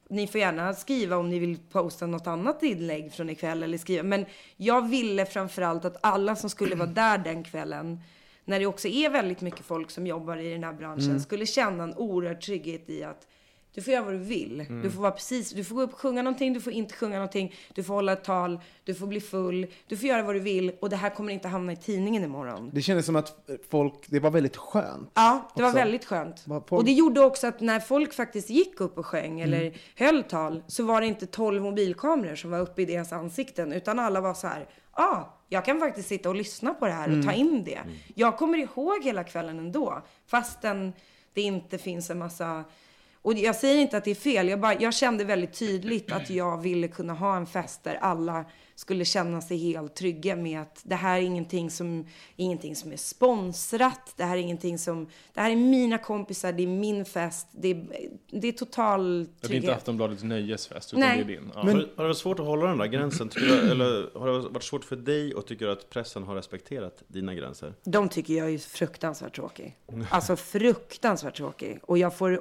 Ni får gärna skriva om ni vill posta något annat inlägg från ikväll eller skriva. Men jag ville framförallt att alla som skulle vara där den kvällen, när det också är väldigt mycket folk som jobbar i den här branschen, skulle känna en oerhörd trygghet i att du får göra vad du vill. Du får vara precis, du får gå upp och sjunga någonting, du får inte sjunga någonting, du får hålla ett tal, du får bli full, du får göra vad du vill och det här kommer inte hamna i tidningen imorgon. Det kändes som att folk, det var väldigt skönt. Ja, det var också. väldigt skönt. Folk- Och det gjorde också att när folk faktiskt gick upp och sjöng Mm. eller höll tal så var det inte 12 mobilkameror som var uppe i deras ansikten utan alla var så här, ja, ah, jag kan faktiskt sitta och lyssna på det här och Mm. ta in det. Jag kommer ihåg hela kvällen ändå, fastän det inte finns en massa och jag säger inte att det är fel, jag, bara, jag kände väldigt tydligt att jag ville kunna ha en fest där alla skulle känna sig helt trygga med att det här är ingenting som, ingenting som är sponsrat, det här är ingenting som, det här är mina kompisar, det är min fest, det är, det är total Det är trygghet. inte Aftonbladets nöjesfest, utan Nej. det är din. Ja. Har, har det varit svårt att hålla den där gränsen? Tycker du, eller har det varit svårt för dig och tycker du att pressen har respekterat dina gränser? De tycker jag är fruktansvärt tråkig. Alltså fruktansvärt tråkig. Och jag får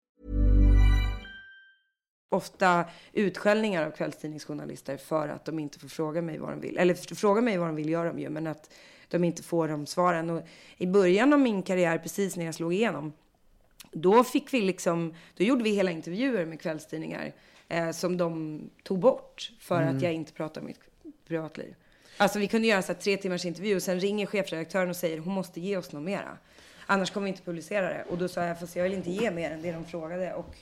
ofta utskällningar av kvällstidningsjournalister för att de inte får fråga mig vad de vill. Eller fråga mig vad de vill gör de ju, men att de inte får de svaren. Och I början av min karriär, precis när jag slog igenom, då fick vi liksom, då gjorde vi hela intervjuer med kvällstidningar eh, som de tog bort för Mm. att jag inte pratade om mitt privatliv. Alltså vi kunde göra så här tre timmars intervju och sen ringer chefredaktören och säger hon måste ge oss något mera. Annars kommer vi inte publicera det. Och då sa jag, fast jag vill inte ge mer än det de frågade. Och,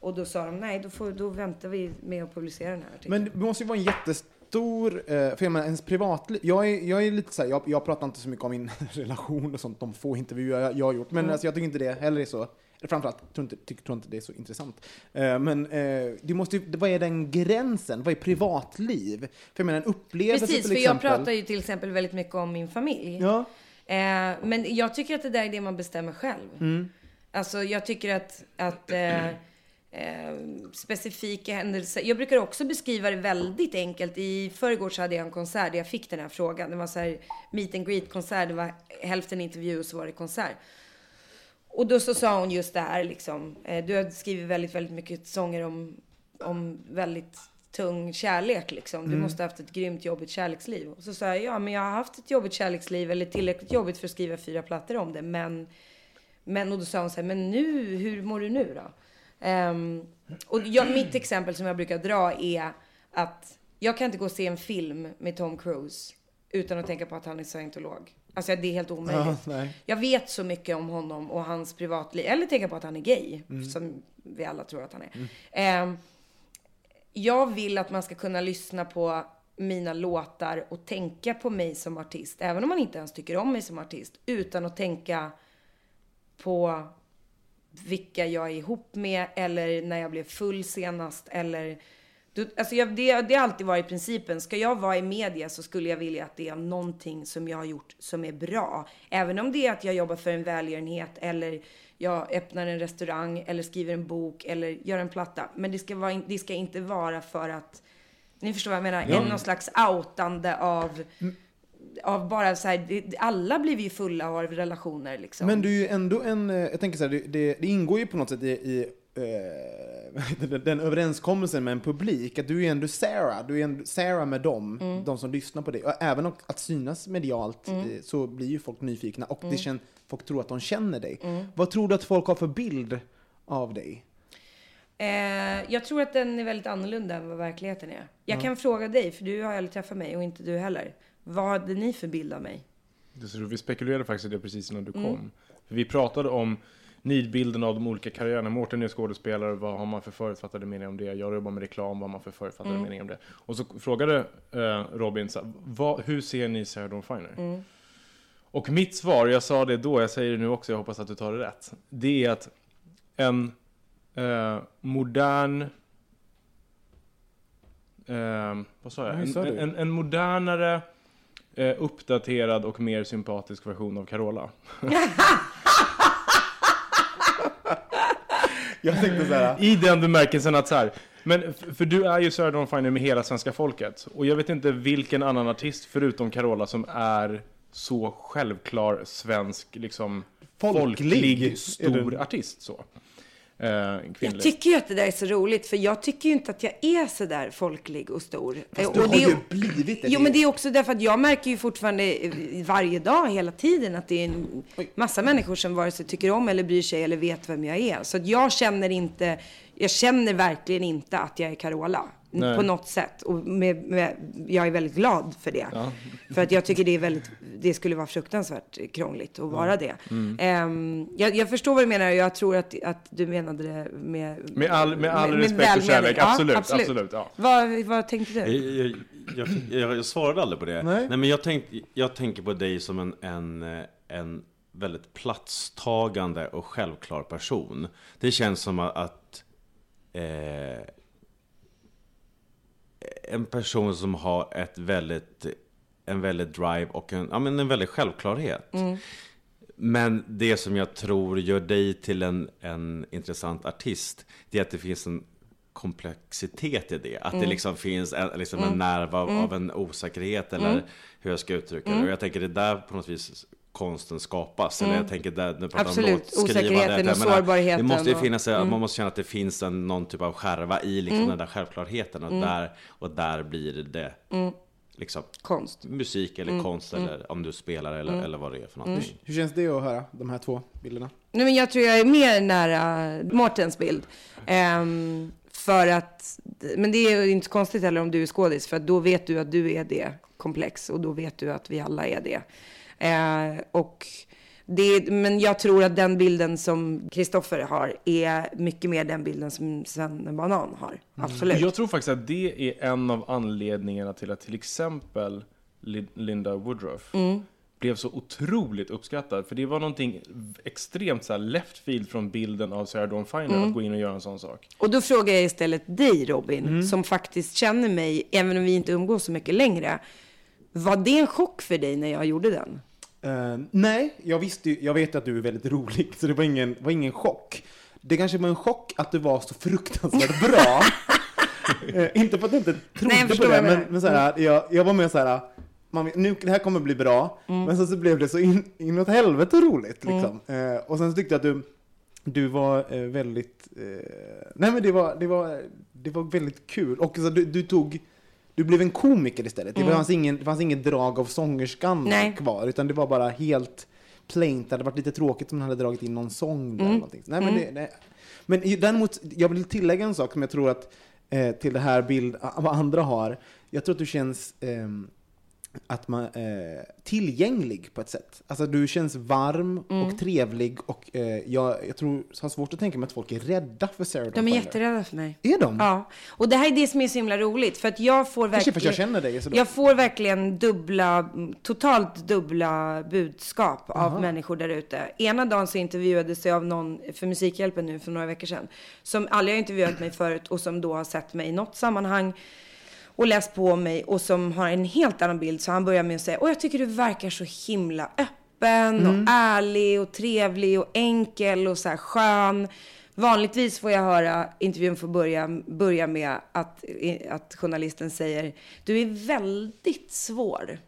och då sa de, nej då, får, då väntar vi med att publicera den här artikeln. Men det måste ju vara en jättestor, eh, för jag menar ens privatliv, jag är, jag är lite såhär, jag, jag pratar inte så mycket om min relation och sånt, de få intervjuer jag, jag har gjort, men Mm. alltså, jag tycker inte det heller är så, framförallt tror inte, tycker, tror inte det är så intressant. Eh, men eh, det måste vad är den gränsen? Vad är privatliv? För jag menar en upplevelse Precis, till för exempel. jag pratar ju till exempel väldigt mycket om min familj. Ja. Men jag tycker att det där är det man bestämmer själv. Mm. Alltså jag tycker att, att eh, eh, specifika händelser. Jag brukar också beskriva det väldigt enkelt. I förrgår så hade jag en konsert där jag fick den här frågan. Det var så här meet and greet konsert. Det var hälften intervju och så var det konsert. Och då så sa hon just det här liksom. Eh, du har skrivit väldigt, väldigt mycket sånger om, om väldigt tung kärlek liksom. Du Mm. måste ha haft ett grymt jobbigt kärleksliv. Och så sa jag, ja men jag har haft ett jobbigt kärleksliv eller tillräckligt jobbigt för att skriva fyra plattor om det. Men, men och då sa hon så här, men nu, hur mår du nu då? Ehm, och jag, mitt exempel som jag brukar dra är att jag kan inte gå och se en film med Tom Cruise utan att tänka på att han är scientolog. Alltså det är helt omöjligt. Ja. Jag vet så mycket om honom och hans privatliv. Eller tänka på att han är gay, Mm. som vi alla tror att han är. Ehm, jag vill att man ska kunna lyssna på mina låtar och tänka på mig som artist, även om man inte ens tycker om mig som artist, utan att tänka på vilka jag är ihop med eller när jag blev full senast eller du, alltså jag, det, det har alltid varit principen. Ska jag vara i media så skulle jag vilja att det är någonting som jag har gjort som är bra. Även om det är att jag jobbar för en välgörenhet eller jag öppnar en restaurang eller skriver en bok eller gör en platta. Men det ska, vara, det ska inte vara för att, ni förstår vad jag menar, Ja. en någon slags outande av, av bara så här, alla blir ju fulla av relationer liksom. Men du är ju ändå en, eh, jag tänker så här, det, det, ingår ju på något sätt i, i eh, den överenskommelsen med en publik, att du är ändå Sarah, du är ändå Sarah med dem, Mm. de som lyssnar på dig. Och även att, att synas medialt Mm. eh, så blir ju folk nyfikna och Mm. det kän, folk tror att de känner dig. Mm. Vad tror du att folk har för bild av dig? Eh, jag tror att den är väldigt annorlunda än vad verkligheten är. Jag Ja. kan fråga dig, för du har aldrig träffat mig och inte du heller. Vad hade ni för bild av mig? Så vi spekulerade faktiskt i det precis innan du kom. Mm. För vi pratade om nidbilden av de olika karriärerna. Mårten är skådespelare, vad har man för förutfattade meningar om det? Jag jobbar med reklam, vad har man för förutfattade Mm. meningar om det? Och så frågade eh, Robin, så, vad, hur ser ni Sarah Dawn Finer? Mm. Och mitt svar, jag sa det då, jag säger det nu också, jag hoppas att du tar det rätt. Det är att en eh, modern... Eh, vad sa jag? En, en, en modernare, eh, uppdaterad och mer sympatisk version av Carola. Jag tänkte så här. I den bemärkelsen att så här, men för du är ju Sarah Dawn Finer med hela svenska folket. Och jag vet inte vilken annan artist förutom Carola som är så självklar svensk, liksom Folklig. folklig, stor artist så. Eh, Jag tycker ju att det där är så roligt, för jag tycker ju inte att jag är så där folklig och stor. Fast och du har det är- ju blivit det. Jo, men det är också därför att jag märker ju fortfarande eh, varje dag, hela tiden, att det är en massa människor som vare sig tycker om eller bryr sig eller vet vem jag är. Så att jag känner inte, jag känner verkligen inte att jag är Carola. Nej. på något sätt. Och med, med, jag är väldigt glad för det. Ja. För att jag tycker det är väldigt, det skulle vara fruktansvärt krångligt att vara det. Mm. Ehm, jag, jag förstår vad du menar och jag tror att, att du menade det med... Med all, med all med respekt och kärlek, Ja, absolut. absolut. ja. Vad, vad tänkte du? Jag, jag, jag, jag, svarade aldrig på det. Nej. men jag, tänk, jag tänker på dig som en, en, en väldigt platstagande och självklar person. Det känns som att, att eh, en person som har ett väldigt, en väldigt drive och en, ja, men en väldigt självklarhet. Men det som jag tror gör dig till en, en intressant artist, det är att det finns en komplexitet i det. Att det liksom finns en, liksom en nerv av, av en osäkerhet eller hur jag ska uttrycka det. Och jag tänker det är där på något vis konsten skapas. Eller jag tänker där, jag pratar Absolut. om Osäkerheten och sårbarheten Det måste ju och- finnas, man måste känna att det finns en, någon typ av skärva i liksom den där självklarheten. Och, där, och där blir det liksom Konst. musik eller konst eller om du spelar eller, eller vad det är för någonting. Hur känns det att höra de här två bilderna? Nej, men jag tror jag är mer nära Mårtens bild. Ehm, för att, men det är ju inte konstigt heller om du är skådis, för då vet du att du är det komplex och då vet du att vi alla är det. Eh, och det, men jag tror att den bilden som Kristoffer har är mycket mer den bilden som Sven Banan har. Absolut. Jag tror faktiskt att det är en av anledningarna till att till exempel Lin- Linda Woodruff Mm. blev så otroligt uppskattad. För det var någonting extremt så här left field från bilden av Sarah Dawn Finer Mm. att gå in och göra en sån sak. Och då frågar jag istället dig Robin, som faktiskt känner mig, även om vi inte umgås så mycket längre. Var det en chock för dig när jag gjorde den? Eh, nej, jag visste ju, jag vet att du är väldigt rolig, så det var ingen, var ingen chock. Det kanske var en chock att du var så fruktansvärt bra. Eh, inte för att jag inte trodde Nej, jag på det, men, men så här, jag, jag var med så här, man, nu, det här kommer bli bra, Mm. men sen så blev det så in, inåt helvete roligt. Liksom. Eh, och sen så tyckte jag att du, du var väldigt, nej men det var, det var, det var väldigt kul. Och så du, du tog, du blev en komiker istället. Det, fanns ingen, det fanns inget drag av sångerskan Mm. Nej. kvar, utan det var bara helt plaint. Det hade varit lite tråkigt om man hade dragit in någon sång där. Mm. Eller någonting. Nej, men, det, nej. men däremot, jag vill tillägga en sak som jag tror att eh, till det här bild, vad andra har. Jag tror att du känns ehm, att man, eh, tillgänglig på ett sätt. Alltså du känns varm Mm. och trevlig och eh, jag, jag tror, har svårt att tänka mig att folk är rädda för Sarah De är jätterädda för mig. Är de? Ja, och det här är det som är så himla roligt. För att jag får verkligen... för att jag känner dig. Så då- Jag får verkligen dubbla, totalt dubbla budskap av människor där ute. Ena dagen så intervjuades jag av någon för Musikhjälpen nu för några veckor sedan. Som aldrig har intervjuat mig förut och som då har sett mig i något sammanhang och läst på mig och som har en helt annan bild. Så han börjar med att säga, och jag tycker du verkar så himla öppen och ärlig och trevlig och enkel och så här skön. Vanligtvis får jag höra intervjun får börja, börja med att, att journalisten säger, du är väldigt svår.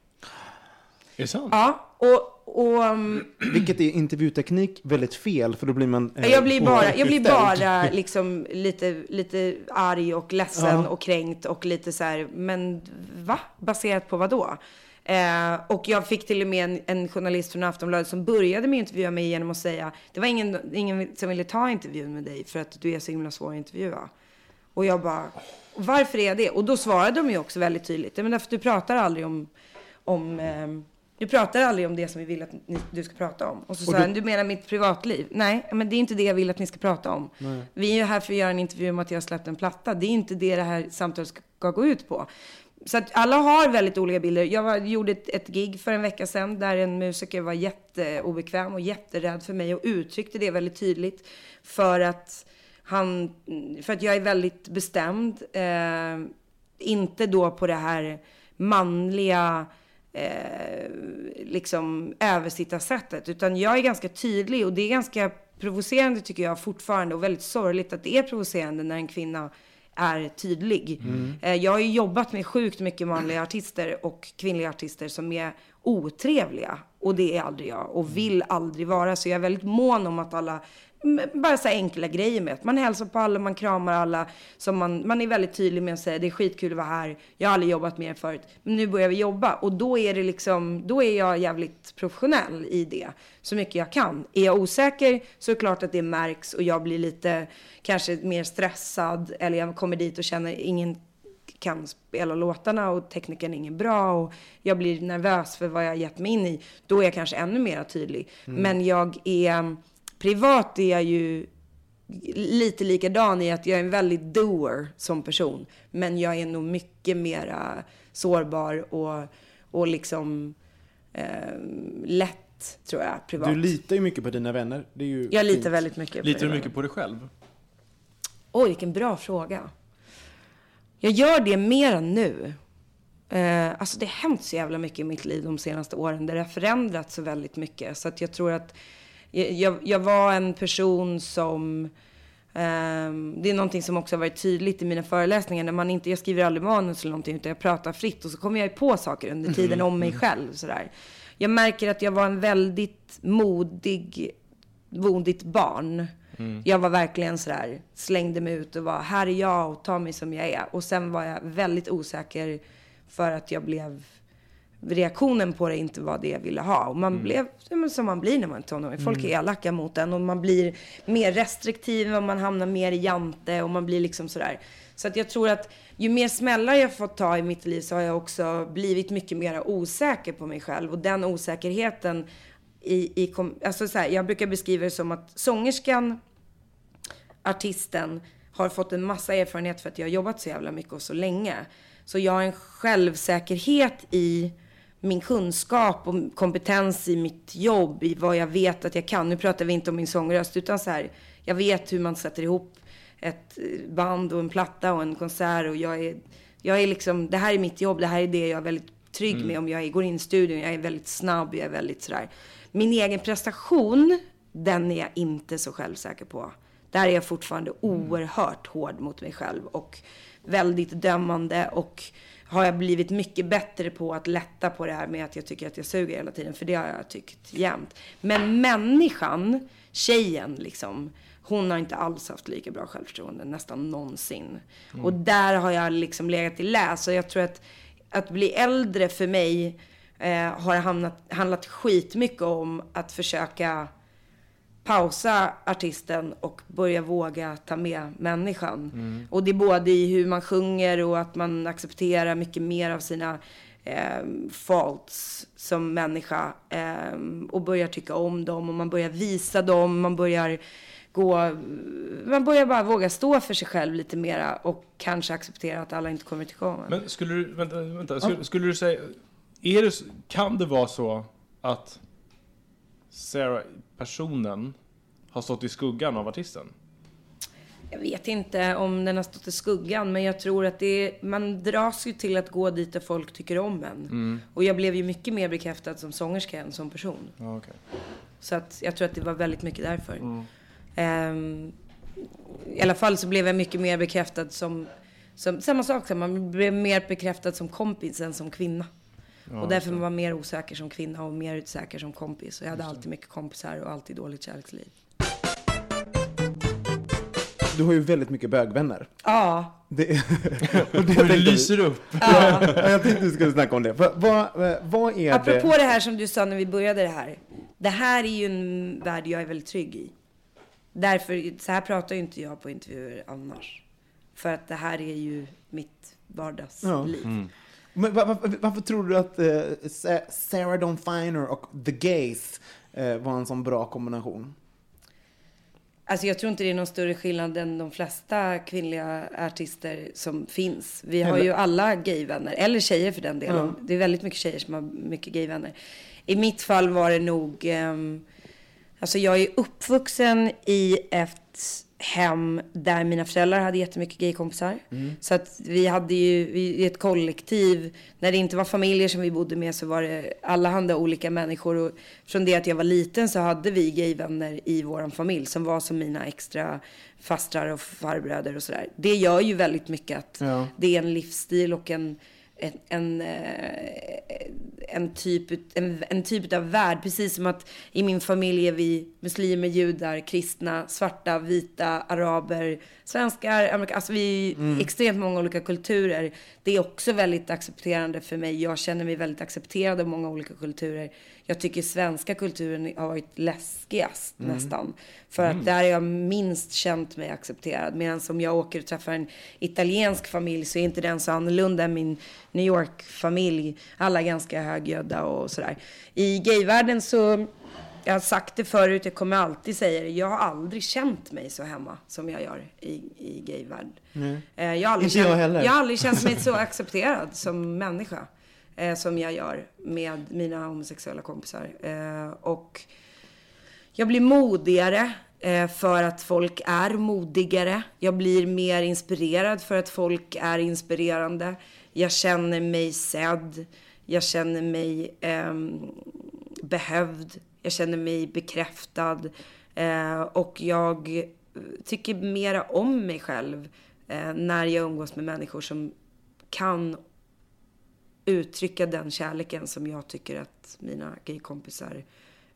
Är det sant? Ja, och, och um, Vilket är intervjuteknik väldigt fel, för då blir man... eh, jag blir bara, jag blir bara liksom lite, lite arg och ledsen Ja. och kränkt och lite så här, men va? Baserat på vad då? Eh, och jag fick till och med en, en journalist från Aftonbladet som började med att intervjua mig genom att säga, det var ingen, ingen som ville ta intervjun med dig för att du är så himla svår att intervjua. Och jag bara, varför är det? Och då svarade de ju också väldigt tydligt, men därför att du pratar aldrig om, om ehm, du pratar aldrig om det som vi vill att ni, du ska prata om. Och så sa han, du menar mitt privatliv? Nej, men det är inte det jag vill att ni ska prata om. Vi är ju här för att göra en intervju om att jag har släppt en platta. Det är inte det det här samtalet ska, ska gå ut på. Så att alla har väldigt olika bilder. Jag var, gjorde ett, ett gig för en vecka sedan där en musiker var jätteobekväm och jätterädd för mig och uttryckte det väldigt tydligt. För att han, för att jag är väldigt bestämd. Eh, inte då på det här manliga eh, liksom översittarsättet. Utan jag är ganska tydlig och det är ganska provocerande tycker jag fortfarande och väldigt sorgligt att det är provocerande när en kvinna är tydlig. Eh, jag har ju jobbat med sjukt mycket manliga artister och kvinnliga artister som är otrevliga. Och det är aldrig jag och vill aldrig vara. Så jag är väldigt mån om att alla bara så enkla grejer med att man hälsar på alla, man kramar alla. Som man, man är väldigt tydlig med att säga det är skitkul att vara här. Jag har aldrig jobbat med er förut. Men nu börjar vi jobba. Och då är det liksom, då är jag jävligt professionell i det. Så mycket jag kan. Är jag osäker så är det klart att det märks och jag blir lite kanske mer stressad. Eller jag kommer dit och känner ingen kan spela låtarna och tekniken är ingen bra och jag blir nervös för vad jag har gett mig in i, då är jag kanske ännu mer tydlig. Men jag är, privat är jag ju lite likadan i att jag är en väldigt doer som person. Men jag är nog mycket mera sårbar och, och liksom eh, lätt, tror jag, privat. Du litar ju mycket på dina vänner. Det är ju jag litar fint. väldigt mycket på Litar du mycket på dig själv? Oj, vilken bra fråga. Jag gör det mer än nu. Eh, alltså det har hänt så jävla mycket i mitt liv de senaste åren. Där det har förändrats så väldigt mycket. Så att jag tror att jag, jag, var en person som... ehm, det är någonting som också har varit tydligt i mina föreläsningar. När man inte, jag skriver aldrig manus eller någonting, utan jag pratar fritt. Och så kommer jag på saker under tiden om mig själv. Sådär. Jag märker att jag var en väldigt modig, modigt barn. Jag var verkligen sådär, slängde mig ut och var, här är jag och ta mig som jag är. Och sen var jag väldigt osäker för att jag blev, reaktionen på det inte var det jag ville ha. Och man blev, ja, men som man blir när man är tonåring. Folk är elaka mot en och man blir mer restriktiv och man hamnar mer i jante och man blir liksom sådär. Så att jag tror att ju mer smällar jag fått ta i mitt liv så har jag också blivit mycket mer osäker på mig själv. Och den osäkerheten i, i alltså så här, jag brukar beskriva det som att sångerskan, artisten, har fått en massa erfarenhet för att jag har jobbat så jävla mycket och så länge. Så jag har en självsäkerhet i min kunskap och kompetens i mitt jobb, i vad jag vet att jag kan. Nu pratar vi inte om min sångröst, utan så här, jag vet hur man sätter ihop ett eh, band och en platta och en konsert och jag är, jag är liksom, det här är mitt jobb, det här är det jag är väldigt trygg med om jag går in i studion, jag är väldigt snabb, jag är väldigt sådär. Min egen prestation, den är jag inte så självsäker på. Där är jag fortfarande oerhört hård mot mig själv och väldigt dömande och har jag blivit mycket bättre på att lätta på det här med att jag tycker att jag suger hela tiden, för det har jag tyckt jämt. Men människan, tjejen liksom, hon har inte alls haft lika bra självförtroende nästan någonsin. Och där har jag liksom legat i läs. Och jag tror att, att bli äldre för mig eh, har hamnat, handlat skitmycket om att försöka pausa artisten och börja våga ta med människan. Och det är både i hur man sjunger och att man accepterar mycket mer av sina eh, faults som människa. Eh, och börjar tycka om dem och man börjar visa dem, man börjar gå, man börjar bara våga stå för sig själv lite mera och kanske acceptera att alla inte kommer om en. Men skulle du, vänta, vänta skulle, skulle du säga, är det, kan det vara så att Sarah, personen, har stått i skuggan av artisten? Jag vet inte om den har stått i skuggan, men jag tror att det är, man dras ju till att gå dit där folk tycker om en. Och jag blev ju mycket mer bekräftad som sångerska än som person. Okej. Så att jag tror att det var väldigt mycket därför. Ehm, I alla fall så blev jag mycket mer bekräftad som, som samma sak, man blev mer bekräftad som kompis än som kvinna. Och därför var man mer osäker som kvinna och mer säker som kompis. Och jag hade alltid mycket kompisar och alltid dåligt kärleksliv. Du har ju väldigt mycket bögvänner. Ja, Det, och det Och det vi- lyser upp. Ja, jag tänkte du skulle snacka om det. Vad, vad, vad är Apropå det? det här som du sa när vi började det här. Det här är ju en värld jag är väldigt trygg i. Därför, så här pratar ju inte jag på intervjuer annars. För att det här är ju mitt vardagsliv. Men va- va- varför tror du att eh, Sa- Sarah Dawn Finer och The Gays eh, var en sån bra kombination? Alltså jag tror inte det är någon större skillnad än de flesta kvinnliga artister som finns. Vi har Eller- ju alla gayvänner, eller tjejer för den delen. Det är väldigt mycket tjejer som har mycket gayvänner. I mitt fall var det nog, ehm, alltså jag är uppvuxen i ett hem där mina föräldrar hade jättemycket gaykompisar. Så att vi hade ju i ett kollektiv, när det inte var familjer som vi bodde med så var det allehanda olika människor. Och från det att jag var liten så hade vi gayvänner i vår familj som var som mina extra fastrar och farbröder och sådär. Det gör ju väldigt mycket att Ja. det är en livsstil och en, en, en, eh, en, typ, en, en typ av värld. Precis som att i min familj är vi muslimer, judar, kristna, svarta, vita, araber, svenskar, amerikaner. Alltså vi är extremt många olika kulturer. Det är också väldigt accepterande för mig. Jag känner mig väldigt accepterad av många olika kulturer. Jag tycker svenska kulturen har varit läskigast Mm. nästan. För att där har jag minst känt mig accepterad. Medan om jag åker och träffar en italiensk familj så är inte den så annorlunda än min New York-familj. Alla ganska högljudda och sådär. I gayvärlden så, jag har sagt det förut, jag kommer alltid säga det. Jag har aldrig känt mig så hemma som jag gör i, i gayvärlden. Eh, Jag har aldrig Inte jag känt, heller. Jag har aldrig känt mig så accepterad som människa. Eh, som jag gör med mina homosexuella kompisar. Eh, och jag blir modigare eh, för att folk är modigare. Jag blir mer inspirerad för att folk är inspirerande. Jag känner mig sedd. Jag känner mig ehm, behövd. Jag känner mig bekräftad. Eh, och jag eh, tycker mera om mig själv eh, när jag umgås med människor som kan uttrycka den kärleken som jag tycker att mina gaykompisar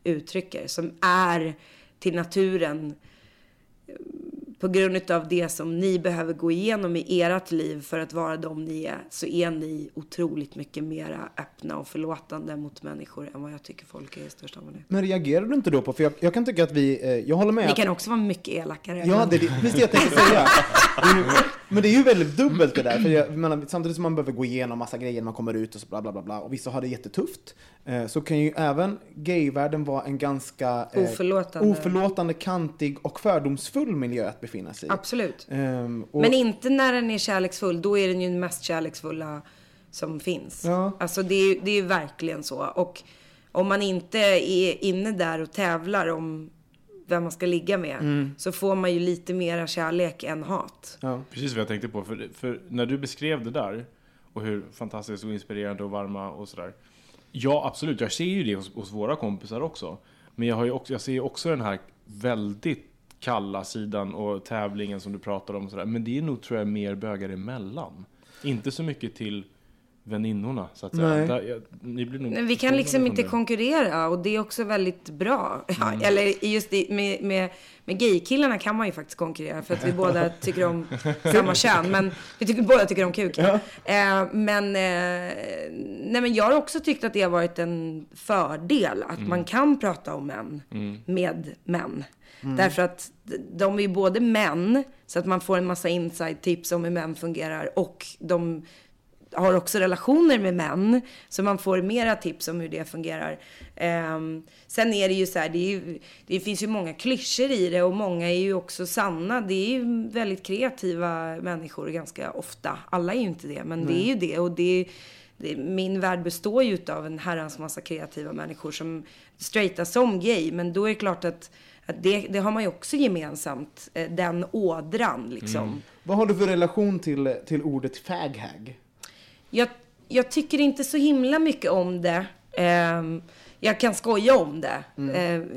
uttrycker. Som är till naturen på grund av det som ni behöver gå igenom i ert liv för att vara de ni är, så är ni otroligt mycket mera öppna och förlåtande mot människor än vad jag tycker folk är i största allmänhet. Men reagerar du inte då på, för jag, jag kan tycka att vi, eh, jag håller med. Ni att- kan också vara mycket elakare. Ja, det är precis det jag tänkte säga. Men det är ju väldigt dubbelt det där. För jag, menar, samtidigt som man behöver gå igenom massa grejer när man kommer ut och så bla bla bla, bla och vissa har det jättetufft. Eh, så kan ju även gayvärlden vara en ganska eh, Oförlåtande. oförlåtande, kantig och fördomsfull miljö att befinna sig i. Absolut. Ehm, och, Men inte när den är kärleksfull. Då är den ju den mest kärleksfulla som finns. Ja. Alltså det är, ju- det är ju verkligen så. Och om man inte är inne där och tävlar om vem man ska ligga med. Mm. Så får man ju lite mera kärlek än hat. ja. Precis vad jag tänkte på. För, för när du beskrev det där och hur fantastiskt och inspirerande och varma och sådär. Ja, absolut. Jag ser ju det hos, hos våra kompisar också. Men jag, har ju också, jag ser ju också den här väldigt kalla sidan och tävlingen som du pratar om och sådär. Men det är nog, tror jag, mer bögar emellan. Inte så mycket till väninnorna, så att säga. Nej. Där, jag, ni blir nog Men vi kan liksom inte det. konkurrera och det är också väldigt bra. Ja, Mm. Eller just i, med, med, med gaykillarna kan man ju faktiskt konkurrera för att vi båda tycker om samma kön. Men vi tycker, båda tycker om kuk. Eh, men, eh, nej, men jag har också tyckt att det har varit en fördel att man kan prata om män med män. Därför att de är ju både män, så att man får en massa inside tips om hur män fungerar och de har också relationer med män. Så man får mera tips om hur det fungerar. Ehm, sen är det ju så här, det, ju, det finns ju många klyschor i det och många är ju också sanna. Det är ju väldigt kreativa människor ganska ofta. Alla är ju inte det, men det är ju det. Och det det, min värld består ju av en herrans massa kreativa människor som straighta som gay. Men då är det klart att det, det har man ju också gemensamt. eh, Den ådran liksom. Vad har du för relation till, till ordet faghag? Jag, jag tycker inte så himla mycket om det. Ehm, jag kan skoja om det. Ehm,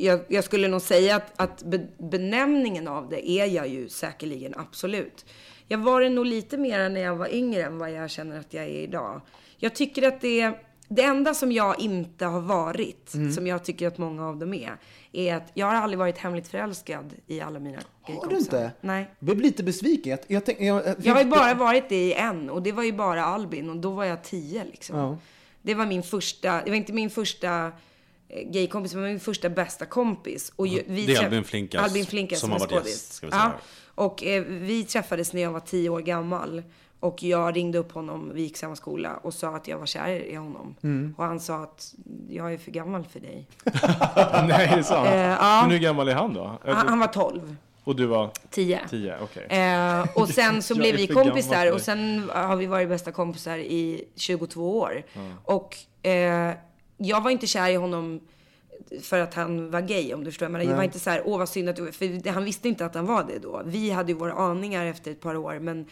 jag, jag skulle nog säga att, att be, benämningen av det är jag ju säkerligen absolut. Jag var det nog lite mer när jag var yngre än vad jag känner att jag är idag. Jag tycker att det är det enda som jag inte har varit, som jag tycker att många av dem är, är att jag har aldrig varit hemligt förälskad i alla mina Har du gaykompisar. inte? Nej. Jag blev lite besviken. Jag, jag, tänk, jag, jag, Jag har ju bara varit det i en och det var ju bara Albin och då var jag tio liksom. Ja. Det var min första, det var inte min första eh, gaykompis, var min första bästa kompis. Och ju, vi Det är Albin Flinkas, Albin Flinkas som som, har varit gäst, ska vi säga. Ja, och eh, vi träffades när jag var tio år gammal. Och jag ringde upp honom, vi gick samma skola, och sa att jag var kär i honom. Mm. Och han sa att jag är för gammal för dig. Nej, det är sant. Eh, ja. Men hur gammal är han då? Han, han var 12. Och du var Tio. 10? Okej. Eh, och sen så blev vi kompisar och sen har vi varit bästa kompisar i 22 år. Och eh, jag var inte kär i honom för att han var gay om du förstår. Men jag var inte så här, åh vad synd att du... För han visste inte att han var det då. Vi hade ju våra aningar efter ett par år men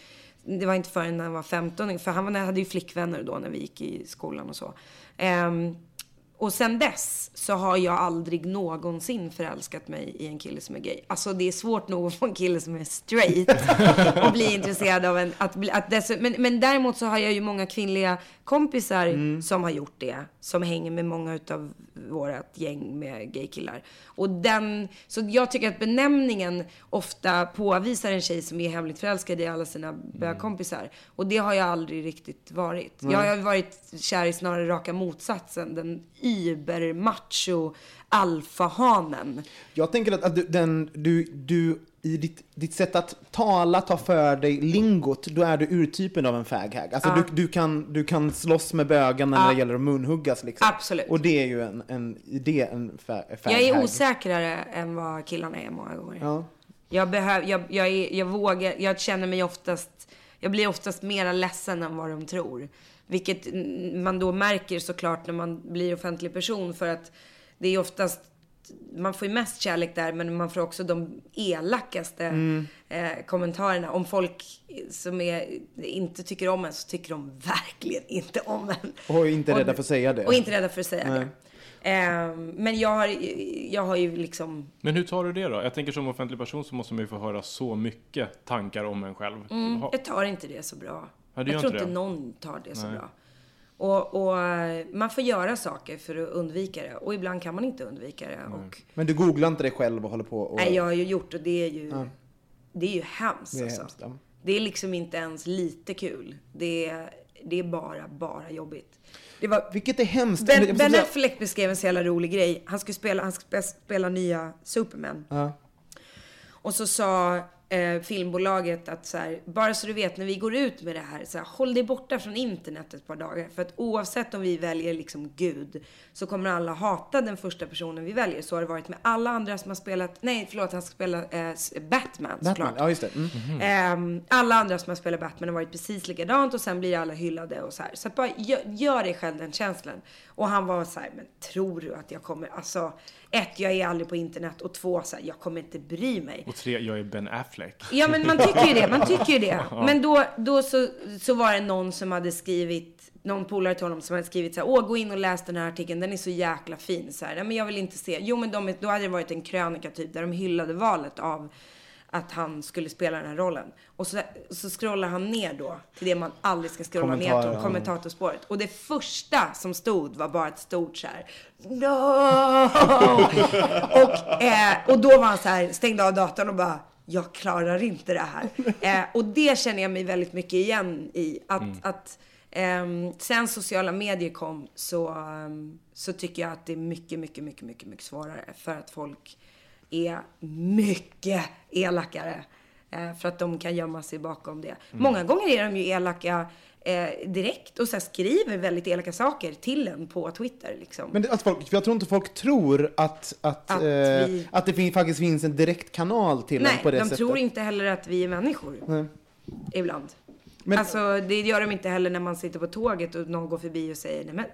det var inte förrän när han var 15. För han hade ju flickvänner då när vi gick i skolan och så. Ehm, och sen dess så har jag aldrig någonsin förälskat mig i en kille som är gay. Alltså det är svårt nog att få en kille som är straight och bli intresserad av en... Att, att dess, men, men däremot så har jag ju många kvinnliga kompisar som har gjort det. Som hänger med många utav vårat gäng med gaykillar. Och den... Så jag tycker att benämningen ofta påvisar en tjej som är hemligt förälskad i alla sina bögkompisar. Och det har jag aldrig riktigt varit. Jag har varit kär i snarare raka motsatsen. Den übermacho alfahanen. Jag tänker att, att du, den, du, du i ditt, ditt sätt att tala, ta för dig lingot, då är du urtypen av en faghag. Alltså Ja. du, du, kan, du kan slåss med bögarna när Ja. det gäller att munhuggas liksom. Absolut. Och det är ju en, en, det är en fa, faghag. Jag är osäkrare än vad killarna är många gånger. Ja. Jag, behöv, jag, jag, är, jag vågar, jag känner mig oftast, jag blir oftast mera ledsen än vad de tror. Vilket man då märker såklart när man blir offentlig person för att det är oftast, man får ju mest kärlek där men man får också de elakaste Mm. eh, kommentarerna. Om folk som är, inte tycker om en så tycker de verkligen inte om en. Och inte rädda för att säga det. Och inte rädda för att säga Nej. det. Eh, men jag har, jag har ju liksom Men hur tar du det då? Jag tänker som offentlig person så måste man ju få höra så mycket tankar om en själv. Mm, jag tar inte det så bra. Ja, jag tror inte inte det? någon tar det så Nej. bra. Och, och man får göra saker för att undvika det. Och ibland kan man inte undvika det. Och, Men du googlar inte dig själv och håller på och... nej, jag har ju gjort och det är ju, Ja. det är ju hemskt. Det är alltså. hemskt, ja. Det är liksom inte ens lite kul. Det är, det är bara, bara jobbigt. Det var, Vilket är hemskt. Ben, ben Affleck beskrev en så jävla rolig grej. Han skulle spela, han skulle spela nya Superman. Ja. Och så sa eh, filmbolaget att så här, bara så du vet när vi går ut med det här, så här, håll dig borta från internet ett par dagar. För att oavsett om vi väljer liksom Gud, så kommer alla hata den första personen vi väljer. Så har det varit med alla andra som har spelat, nej förlåt, han ska spela eh, Batman, Batman, ja just det. Mm. Ehm, alla andra som har spelat Batman har varit precis likadant och sen blir alla hyllade och så här. Så att bara gör, gör dig själv den känslan. Och han var så här, men tror du att jag kommer, alltså ett, jag är aldrig på internet och två, så här, jag kommer inte bry mig. Och tre, jag är Ben Affleck. Ja men man tycker ju det, man tycker ju det. Men då, då så, så var det någon som hade skrivit, någon polare till honom som hade skrivit så här, åh gå in och läs den här artikeln, den är så jäkla fin. Så här, "Nej, men jag vill inte se. Jo men de, då hade det varit en krönika typ där de hyllade valet av att han skulle spela den här rollen. Och så, så scrollar han ner då till det man aldrig ska scrolla ner till, kommentatorspåret. Och det första som stod var bara ett stort så här, no! och, eh, och då var han så här, stängde av datorn och bara, jag klarar inte det här. Eh, och det känner jag mig väldigt mycket igen i. Att, Mm. att ehm, sen sociala medier kom så, ehm, så tycker jag att det är mycket, mycket, mycket, mycket, mycket svårare. För att folk är mycket elakare. Eh, för att de kan gömma sig bakom det. Mm. Många gånger är de ju elaka eh, direkt och så skriver väldigt elaka saker till en på Twitter. Liksom. Men att folk, jag tror inte folk tror att, att, Att eh, vi- att det fin, faktiskt finns en direkt kanal till en Nej, på det de sättet. tror inte heller att vi är människor. Nej. Ibland. Men- alltså, det gör de inte heller när man sitter på tåget och någon går förbi och säger, nej men,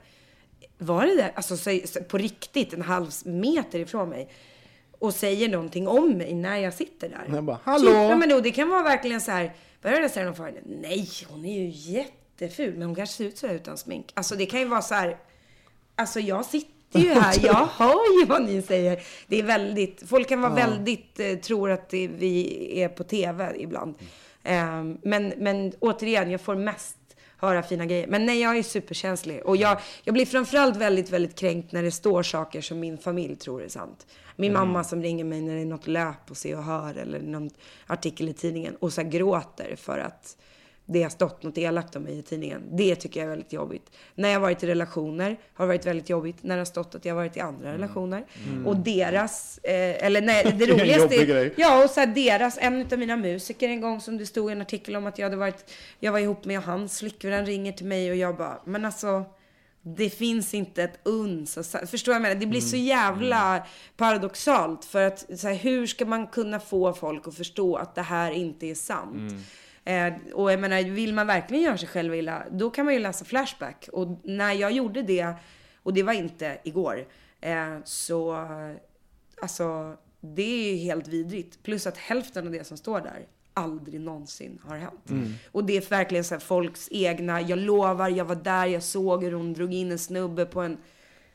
var det där? Alltså så, så, på riktigt, en halv meter ifrån mig. Och säger någonting om mig när jag sitter där. Jag bara, hallå? Typ, men då, det kan vara verkligen så här, vad är det säger någon för henne? Nej, hon är ju jätteful, men hon kanske ser ut så här utan smink. Alltså det kan ju vara så här, alltså jag sitter ju här, jag hör ju vad ni säger. Det är väldigt, folk kan vara Ja. väldigt, eh, tror att det, vi är på TV ibland. Eh, men, men återigen, jag får mest höra fina grejer. Men nej, jag är superkänslig. Och jag, jag blir framförallt väldigt, väldigt kränkt när det står saker som min familj tror är sant. Min Mm. mamma som ringer mig när det är något löp på Se och Hör eller någon artikel i tidningen och så gråter för att det har stått något elakt om mig i tidningen. Det tycker jag är väldigt jobbigt. När jag varit i relationer har det varit väldigt jobbigt. När det har stått att jag har varit i andra relationer. Mm. Och deras, eh, eller nej, det är roligaste grej. Ja, och så här deras, en av mina musiker en gång som det stod i en artikel om att jag hade varit, jag var ihop med och hans flickvän ringer till mig och jag bara, men alltså det finns inte ett uns. Och så, förstår jag menar? Det blir så jävla paradoxalt. För att så här, hur ska man kunna få folk att förstå att det här inte är sant? Eh, och jag menar, vill man verkligen göra sig själv illa, då kan man ju läsa Flashback. Och när jag gjorde det, och det var inte igår, eh, så alltså det är ju helt vidrigt. Plus att hälften av det som står där aldrig någonsin har hänt. Mm. Och det är verkligen så här folks egna, jag lovar, jag var där, jag såg hur hon drog in en snubbe på en...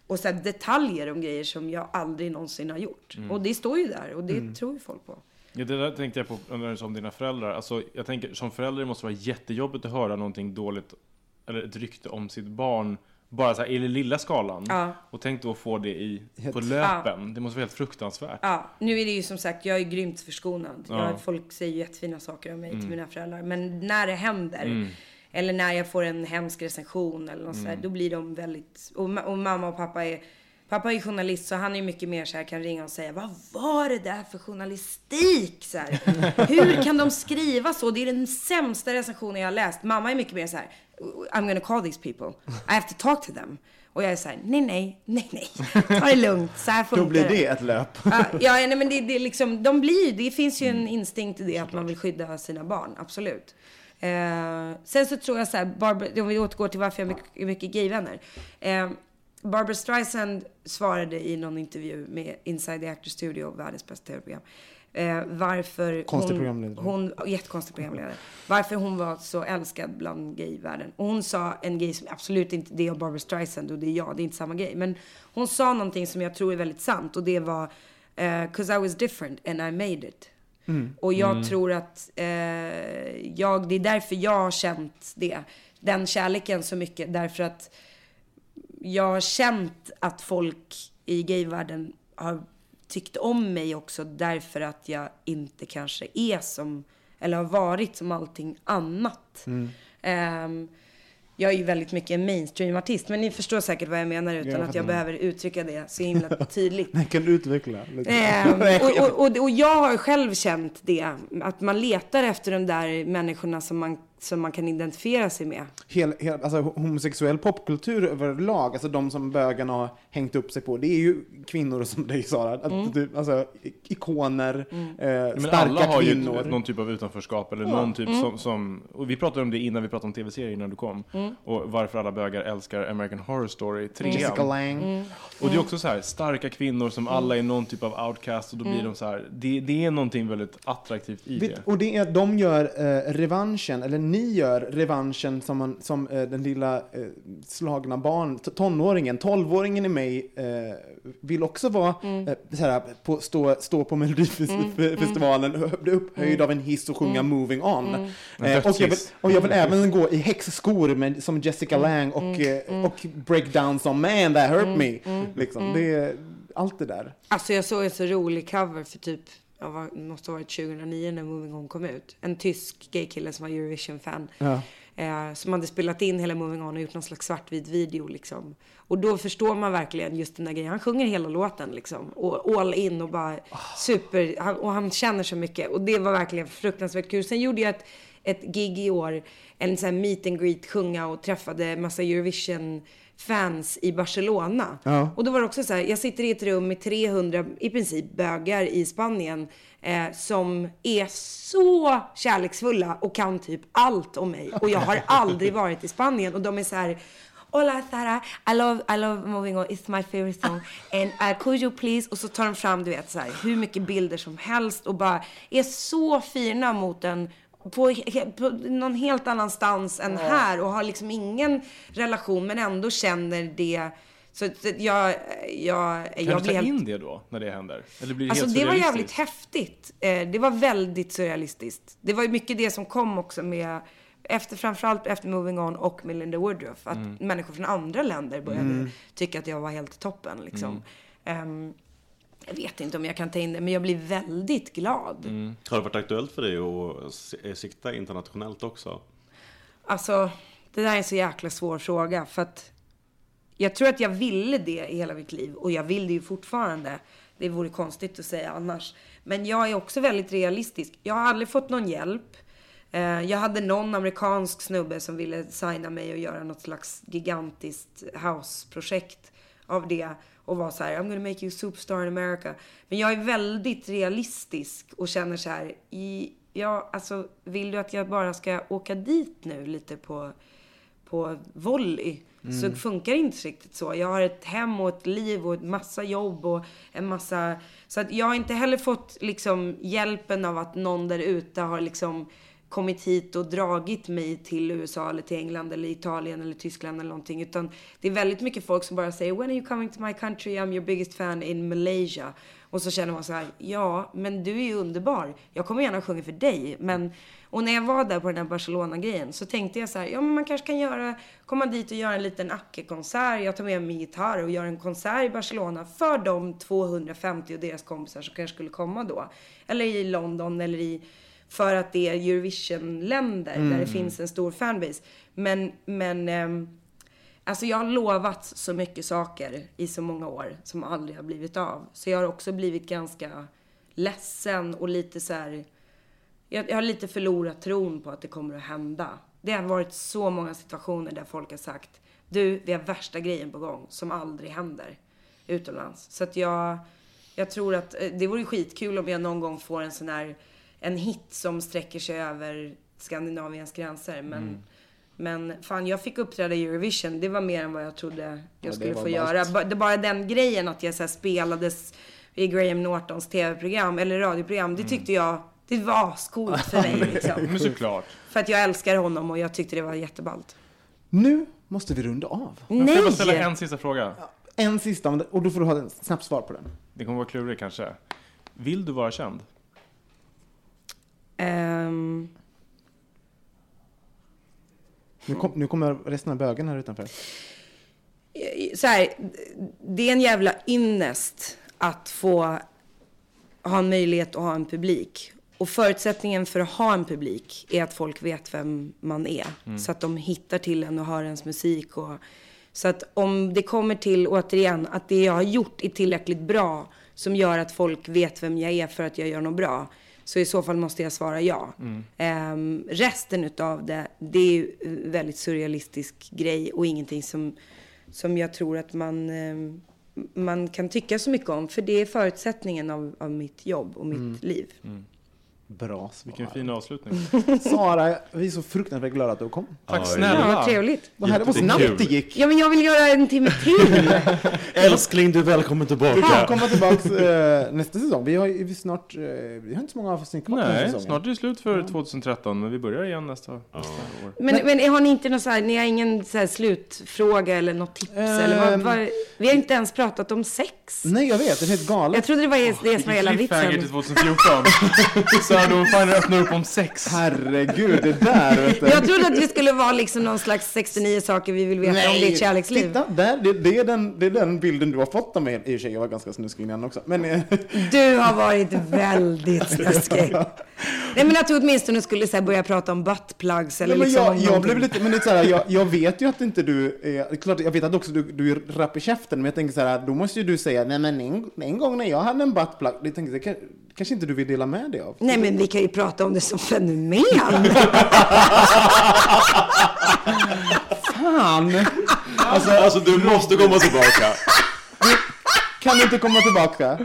Och så här detaljer om grejer som jag aldrig någonsin har gjort. Mm. Och det står ju där och det Mm. tror ju folk på. Ja, det där tänkte jag på när du sa om dina föräldrar. Alltså, jag tänker, som förälder måste det vara jättejobbigt att höra någonting dåligt, eller ett rykte om sitt barn, bara så här, i den lilla skalan. Ja. Och tänk då att få det i, på löpen. Det måste vara helt fruktansvärt. Ja, nu är det ju som sagt, jag är grymt förskonad. Ja. Jag, folk säger ju jättefina saker om mig Mm. till mina föräldrar. Men när det händer, Mm. Eller när jag får en hemsk recension eller något sådär, då blir de väldigt, och, och mamma och pappa är Pappa är journalist så han är mycket mer så här kan ringa och säga Vad var det där för journalistik? Så här, Hur kan de skriva så? Det är den sämsta recensionen jag har läst. Mamma är mycket mer så här I'm gonna call these people. I have to talk to them. Och jag är så här, nej, nej, nej, nej. Ta det lugnt. Så här funkar Då blir det ett löp. Ja, nej, men det, det liksom, de blir det finns ju en instinkt i det att man vill skydda sina barn, absolut. Eh, sen så tror jag så här, Barbara, om vi återgår till varför jag har mycket, mycket gayvänner. Eh, Barbara Streisand svarade i någon intervju med Inside the Actor Studio, världens bästa tv-program. Eh, varför Konstig hon, programledare. hon, jättekonstig programledare. Varför hon var så älskad bland gayvärlden. Och hon sa en grej som absolut inte, det är Barbara Streisand och det är jag, det är inte samma grej. Men hon sa någonting som jag tror är väldigt sant och det var eh, 'Cause I was different and I made it. Och jag tror att eh, jag, det är därför jag har känt det. Den kärleken så mycket. Därför att jag har känt att folk i gayvärlden har tyckt om mig också därför att jag inte kanske är som, eller har varit som allting annat. Ehm, jag är ju väldigt mycket en mainstream-artist, men ni förstår säkert vad jag menar utan jag att jag behöver uttrycka det så himla tydligt. Kan du utveckla? Ehm, och, och, och, och jag har själv känt det, att man letar efter de där människorna som man, som man kan identifiera sig med. hel, hel, alltså, homosexuell popkultur överlag, alltså de som bögarna har hängt upp sig på, det är ju kvinnor som dig Sara. Att, Mm. du, alltså, ikoner, eh, Men starka alla har kvinnor. ju ett- någon typ av utanförskap eller någon typ Mm. som, som, och vi pratade om det innan vi pratade om tv-serier innan du kom. Mm. Och varför alla bögar älskar American Horror Story 3. Jessica Lange. Mm. Och det är också så här, starka kvinnor som alla är någon typ av outcast och då Mm. blir de så här, det, det är någonting väldigt attraktivt i det. Vet, och det är, de gör eh, revanschen, eller ni gör revanschen som, man, som eh, den lilla eh, slagna barn, tonåringen, tolvåringen i mig eh, vill också vara Mm. eh, så här, på, stå, stå på Melodifestivalen, mm. bli upphöjd av en hiss och sjunga Mm. Moving On. En Eh, och, jag vill, och jag vill även gå i häxskor med, som Jessica Lange och, eh, och break down som Man that hurt me. Liksom. Det är allt det där. Alltså jag såg en så rolig cover för typ, ja, vad- det måste ha varit 2009 när Moving On kom ut. En tysk gaykille som var Eurovision-fan. Ja. Eh, som hade spelat in hela Moving On och gjort någon slags svartvit video liksom. Och då förstår man verkligen just den där grejen. Han sjunger hela låten liksom. Och all in och bara super. Han, och han känner så mycket. Och det var verkligen fruktansvärt kul. Sen gjorde jag ett, ett gig i år. En sån här meet and greet, sjunga och träffade massa Eurovision fans i Barcelona. Ja. Och då var det också så här, jag sitter i ett rum med 300 i princip bögar i Spanien eh, som är så kärleksfulla och kan typ allt om mig. Och jag har aldrig varit i Spanien och de är så här Hola Sara, I love, I love moving on, it's my favorite song. And uh, could you please? Och så tar de fram, du vet, så här, hur mycket bilder som helst och bara är så fina mot en på, på någon helt annanstans än här och har liksom ingen relation men ändå känner det. Så jag, jag, Kan jag du ta helt... in det då, när det händer? Eller blir det Alltså helt det var jävligt häftigt. Eh, det var väldigt surrealistiskt. Det var ju mycket det som kom också med, efter, framförallt efter Moving On och med Linda Woodruff, att Mm. människor från andra länder började tycka att jag var helt toppen liksom. Mm. Ehm, jag vet inte om jag kan ta in det, men jag blir väldigt glad. Mm. Har det varit aktuellt för dig att se- sikta internationellt också? Alltså, det där är en så jäkla svår fråga. För att jag tror att jag ville det i hela mitt liv. Och jag vill det ju fortfarande. Det vore konstigt att säga annars. Men jag är också väldigt realistisk. Jag har aldrig fått någon hjälp. Eh, Jag hade någon amerikansk snubbe som ville signa mig och göra något slags gigantiskt house-projekt av det. Och var så här, I'm gonna make you superstar in America. Men jag är väldigt realistisk och känner så här, i, ja, alltså, vill du att jag bara ska åka dit nu lite på, på volley? Så funkar det inte riktigt så. Jag har ett hem och ett liv och en massa jobb och en massa... Så att jag har inte heller fått liksom hjälpen av att någon där ute har liksom kommit hit och dragit mig till USA eller till England eller Italien eller Tyskland eller någonting. Utan det är väldigt mycket folk som bara säger When are you coming to my country? I'm your biggest fan in Malaysia. Och så känner man så här, ja, men du är ju underbar. Jag kommer gärna sjunga för dig. Men, och när jag var där på den här Barcelona-grejen så tänkte jag så här, ja men man kanske kan göra, komma dit och göra en liten Acke-konsert. Jag tar med min gitarr och gör en konsert i Barcelona för de 250 och deras kompisar som kanske skulle komma då. Eller i London eller i för att det är Eurovision-länder där det finns en stor fanbase. Men, men ehm, alltså jag har lovat så mycket saker i så många år som aldrig har blivit av. Så jag har också blivit ganska ledsen och lite så här jag, jag har lite förlorat tron på att det kommer att hända. Det har varit så många situationer där folk har sagt du, vi har värsta grejen på gång som aldrig händer utomlands. Så att jag, jag tror att eh, det vore skitkul om jag någon gång får en sån här, en hit som sträcker sig över Skandinaviens gränser. Men, men fan, jag fick uppträda i Eurovision. Det var mer än vad jag trodde jag det skulle få göra. Det bara den grejen att jag så här spelades i Graham Nortons tv-program, eller radioprogram. Det tyckte jag, det var ascoolt för mig liksom. Men såklart. För att jag älskar honom och jag tyckte det var jätteballt. Nu måste vi runda av. Får jag bara ställa Nej! en sista fråga? En sista, och då får du ha ett snabbt svar på den. Det kommer vara klurigt kanske. Vill du vara känd? Ehm, Nu, kom, nu kommer resten av bögen här utanför. så här, det är en jävla ynnest att få ha en möjlighet att ha en publik. Och förutsättningen för att ha en publik är att folk vet vem man är. Så att de hittar till en och hör ens musik. Och, så att om det kommer till, återigen, att det jag har gjort är tillräckligt bra som gör att folk vet vem jag är för att jag gör något bra. Så i så fall måste jag svara ja. Ehm, resten utav det, det är ju en väldigt surrealistisk grej och ingenting som, som jag tror att man, ehm, man kan tycka så mycket om. För det är förutsättningen av, av mitt jobb och mitt liv. Bra svar. Vilken fin avslutning. Sara, vi är så fruktansvärt glada att du kom. Tack Ja, snälla. vad trevligt. Vad här, det var snabbt det gick. Ja, men jag vill göra en timme till. Älskling, du är välkommen Du kan tillbaka. komma tillbaks eh, nästa säsong. Vi har ju vi snart, eh, vi har inte så många avsnitt kvar Nej, snart är det slut för 2013, men vi börjar igen nästa, nästa år. Men, men har ni inte någon så här, ni har ingen så här slutfråga eller något tips? eller vad, Ehm. vad, vi har inte ens pratat om sex. Nej, jag vet. Det är helt galet. Jag trodde det var det som var hela Cliffhanger till vitsen. 2014. Här, då fan öppnar upp om sex. Herregud, det där vet du. Jag trodde att det skulle vara liksom någon slags 69 saker vi vill veta om ditt kärleksliv. Titta, där, det, det, är den, det är den bilden du har fått av mig. I och för sig, jag var ganska snuskig innan också. Men, eh, Du har varit väldigt snuskig. Nej men att du åtminstone skulle så här, börja prata om buttplugs eller Nej, men liksom jag, jag blev lite, men det är så här, jag, jag vet ju att inte du är, klart, jag vet att också du, du är rapp i käften, men jag tänker så här, då måste ju du säga, nej men en, en gång när jag hade en buttplug, det tänkte jag, kanske inte du vill dela med dig av. Nej men vi kan ju prata om det som fenomen. Fan! Alltså, alltså, du måste komma tillbaka. Kan du inte komma tillbaka?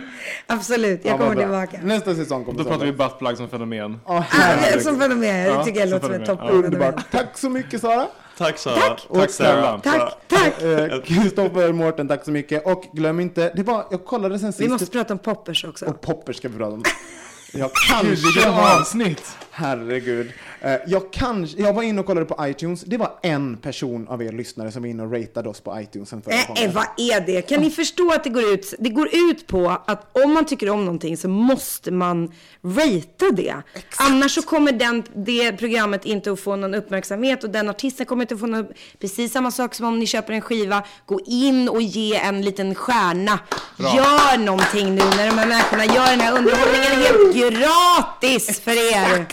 Absolut, jag Ja, kommer bra. tillbaka. Nästa säsong kommer Då pratar vi buttplug som fenomen. Herregud. Som fenomen, det Ja, tycker jag låter som ett toppen. Underbart. Tack så mycket Sara. Tack Sara. Tack. Tack snälla. Tack, tack. Eh, Kristoffer Mårten, tack så mycket. Och glöm inte, det var, jag kollade sen sist. Vi måste prata om poppers också. Och popper ska vi prata om. Jag kanske avsnitt! Herregud. Eh, Jag, kanske, jag var inne och kollade på iTunes. Det var en person av er lyssnare som var inne och ratade oss på iTunes sen förra Äh, gången. vad är det? Kan ni förstå att det går ut, det går ut på att om man tycker om någonting så måste man ratea det. Annars så kommer den, det programmet inte att få någon uppmärksamhet och den artisten kommer inte att få någon, precis samma sak som om ni köper en skiva, gå in och ge en liten stjärna. Gör någonting nu när de här människorna gör den här underhållningen helt gratis för er.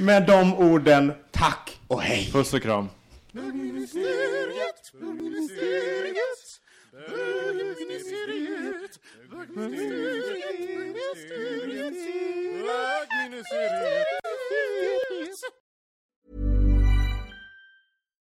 Med de orden, tack och hej. Puss och kram.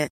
it.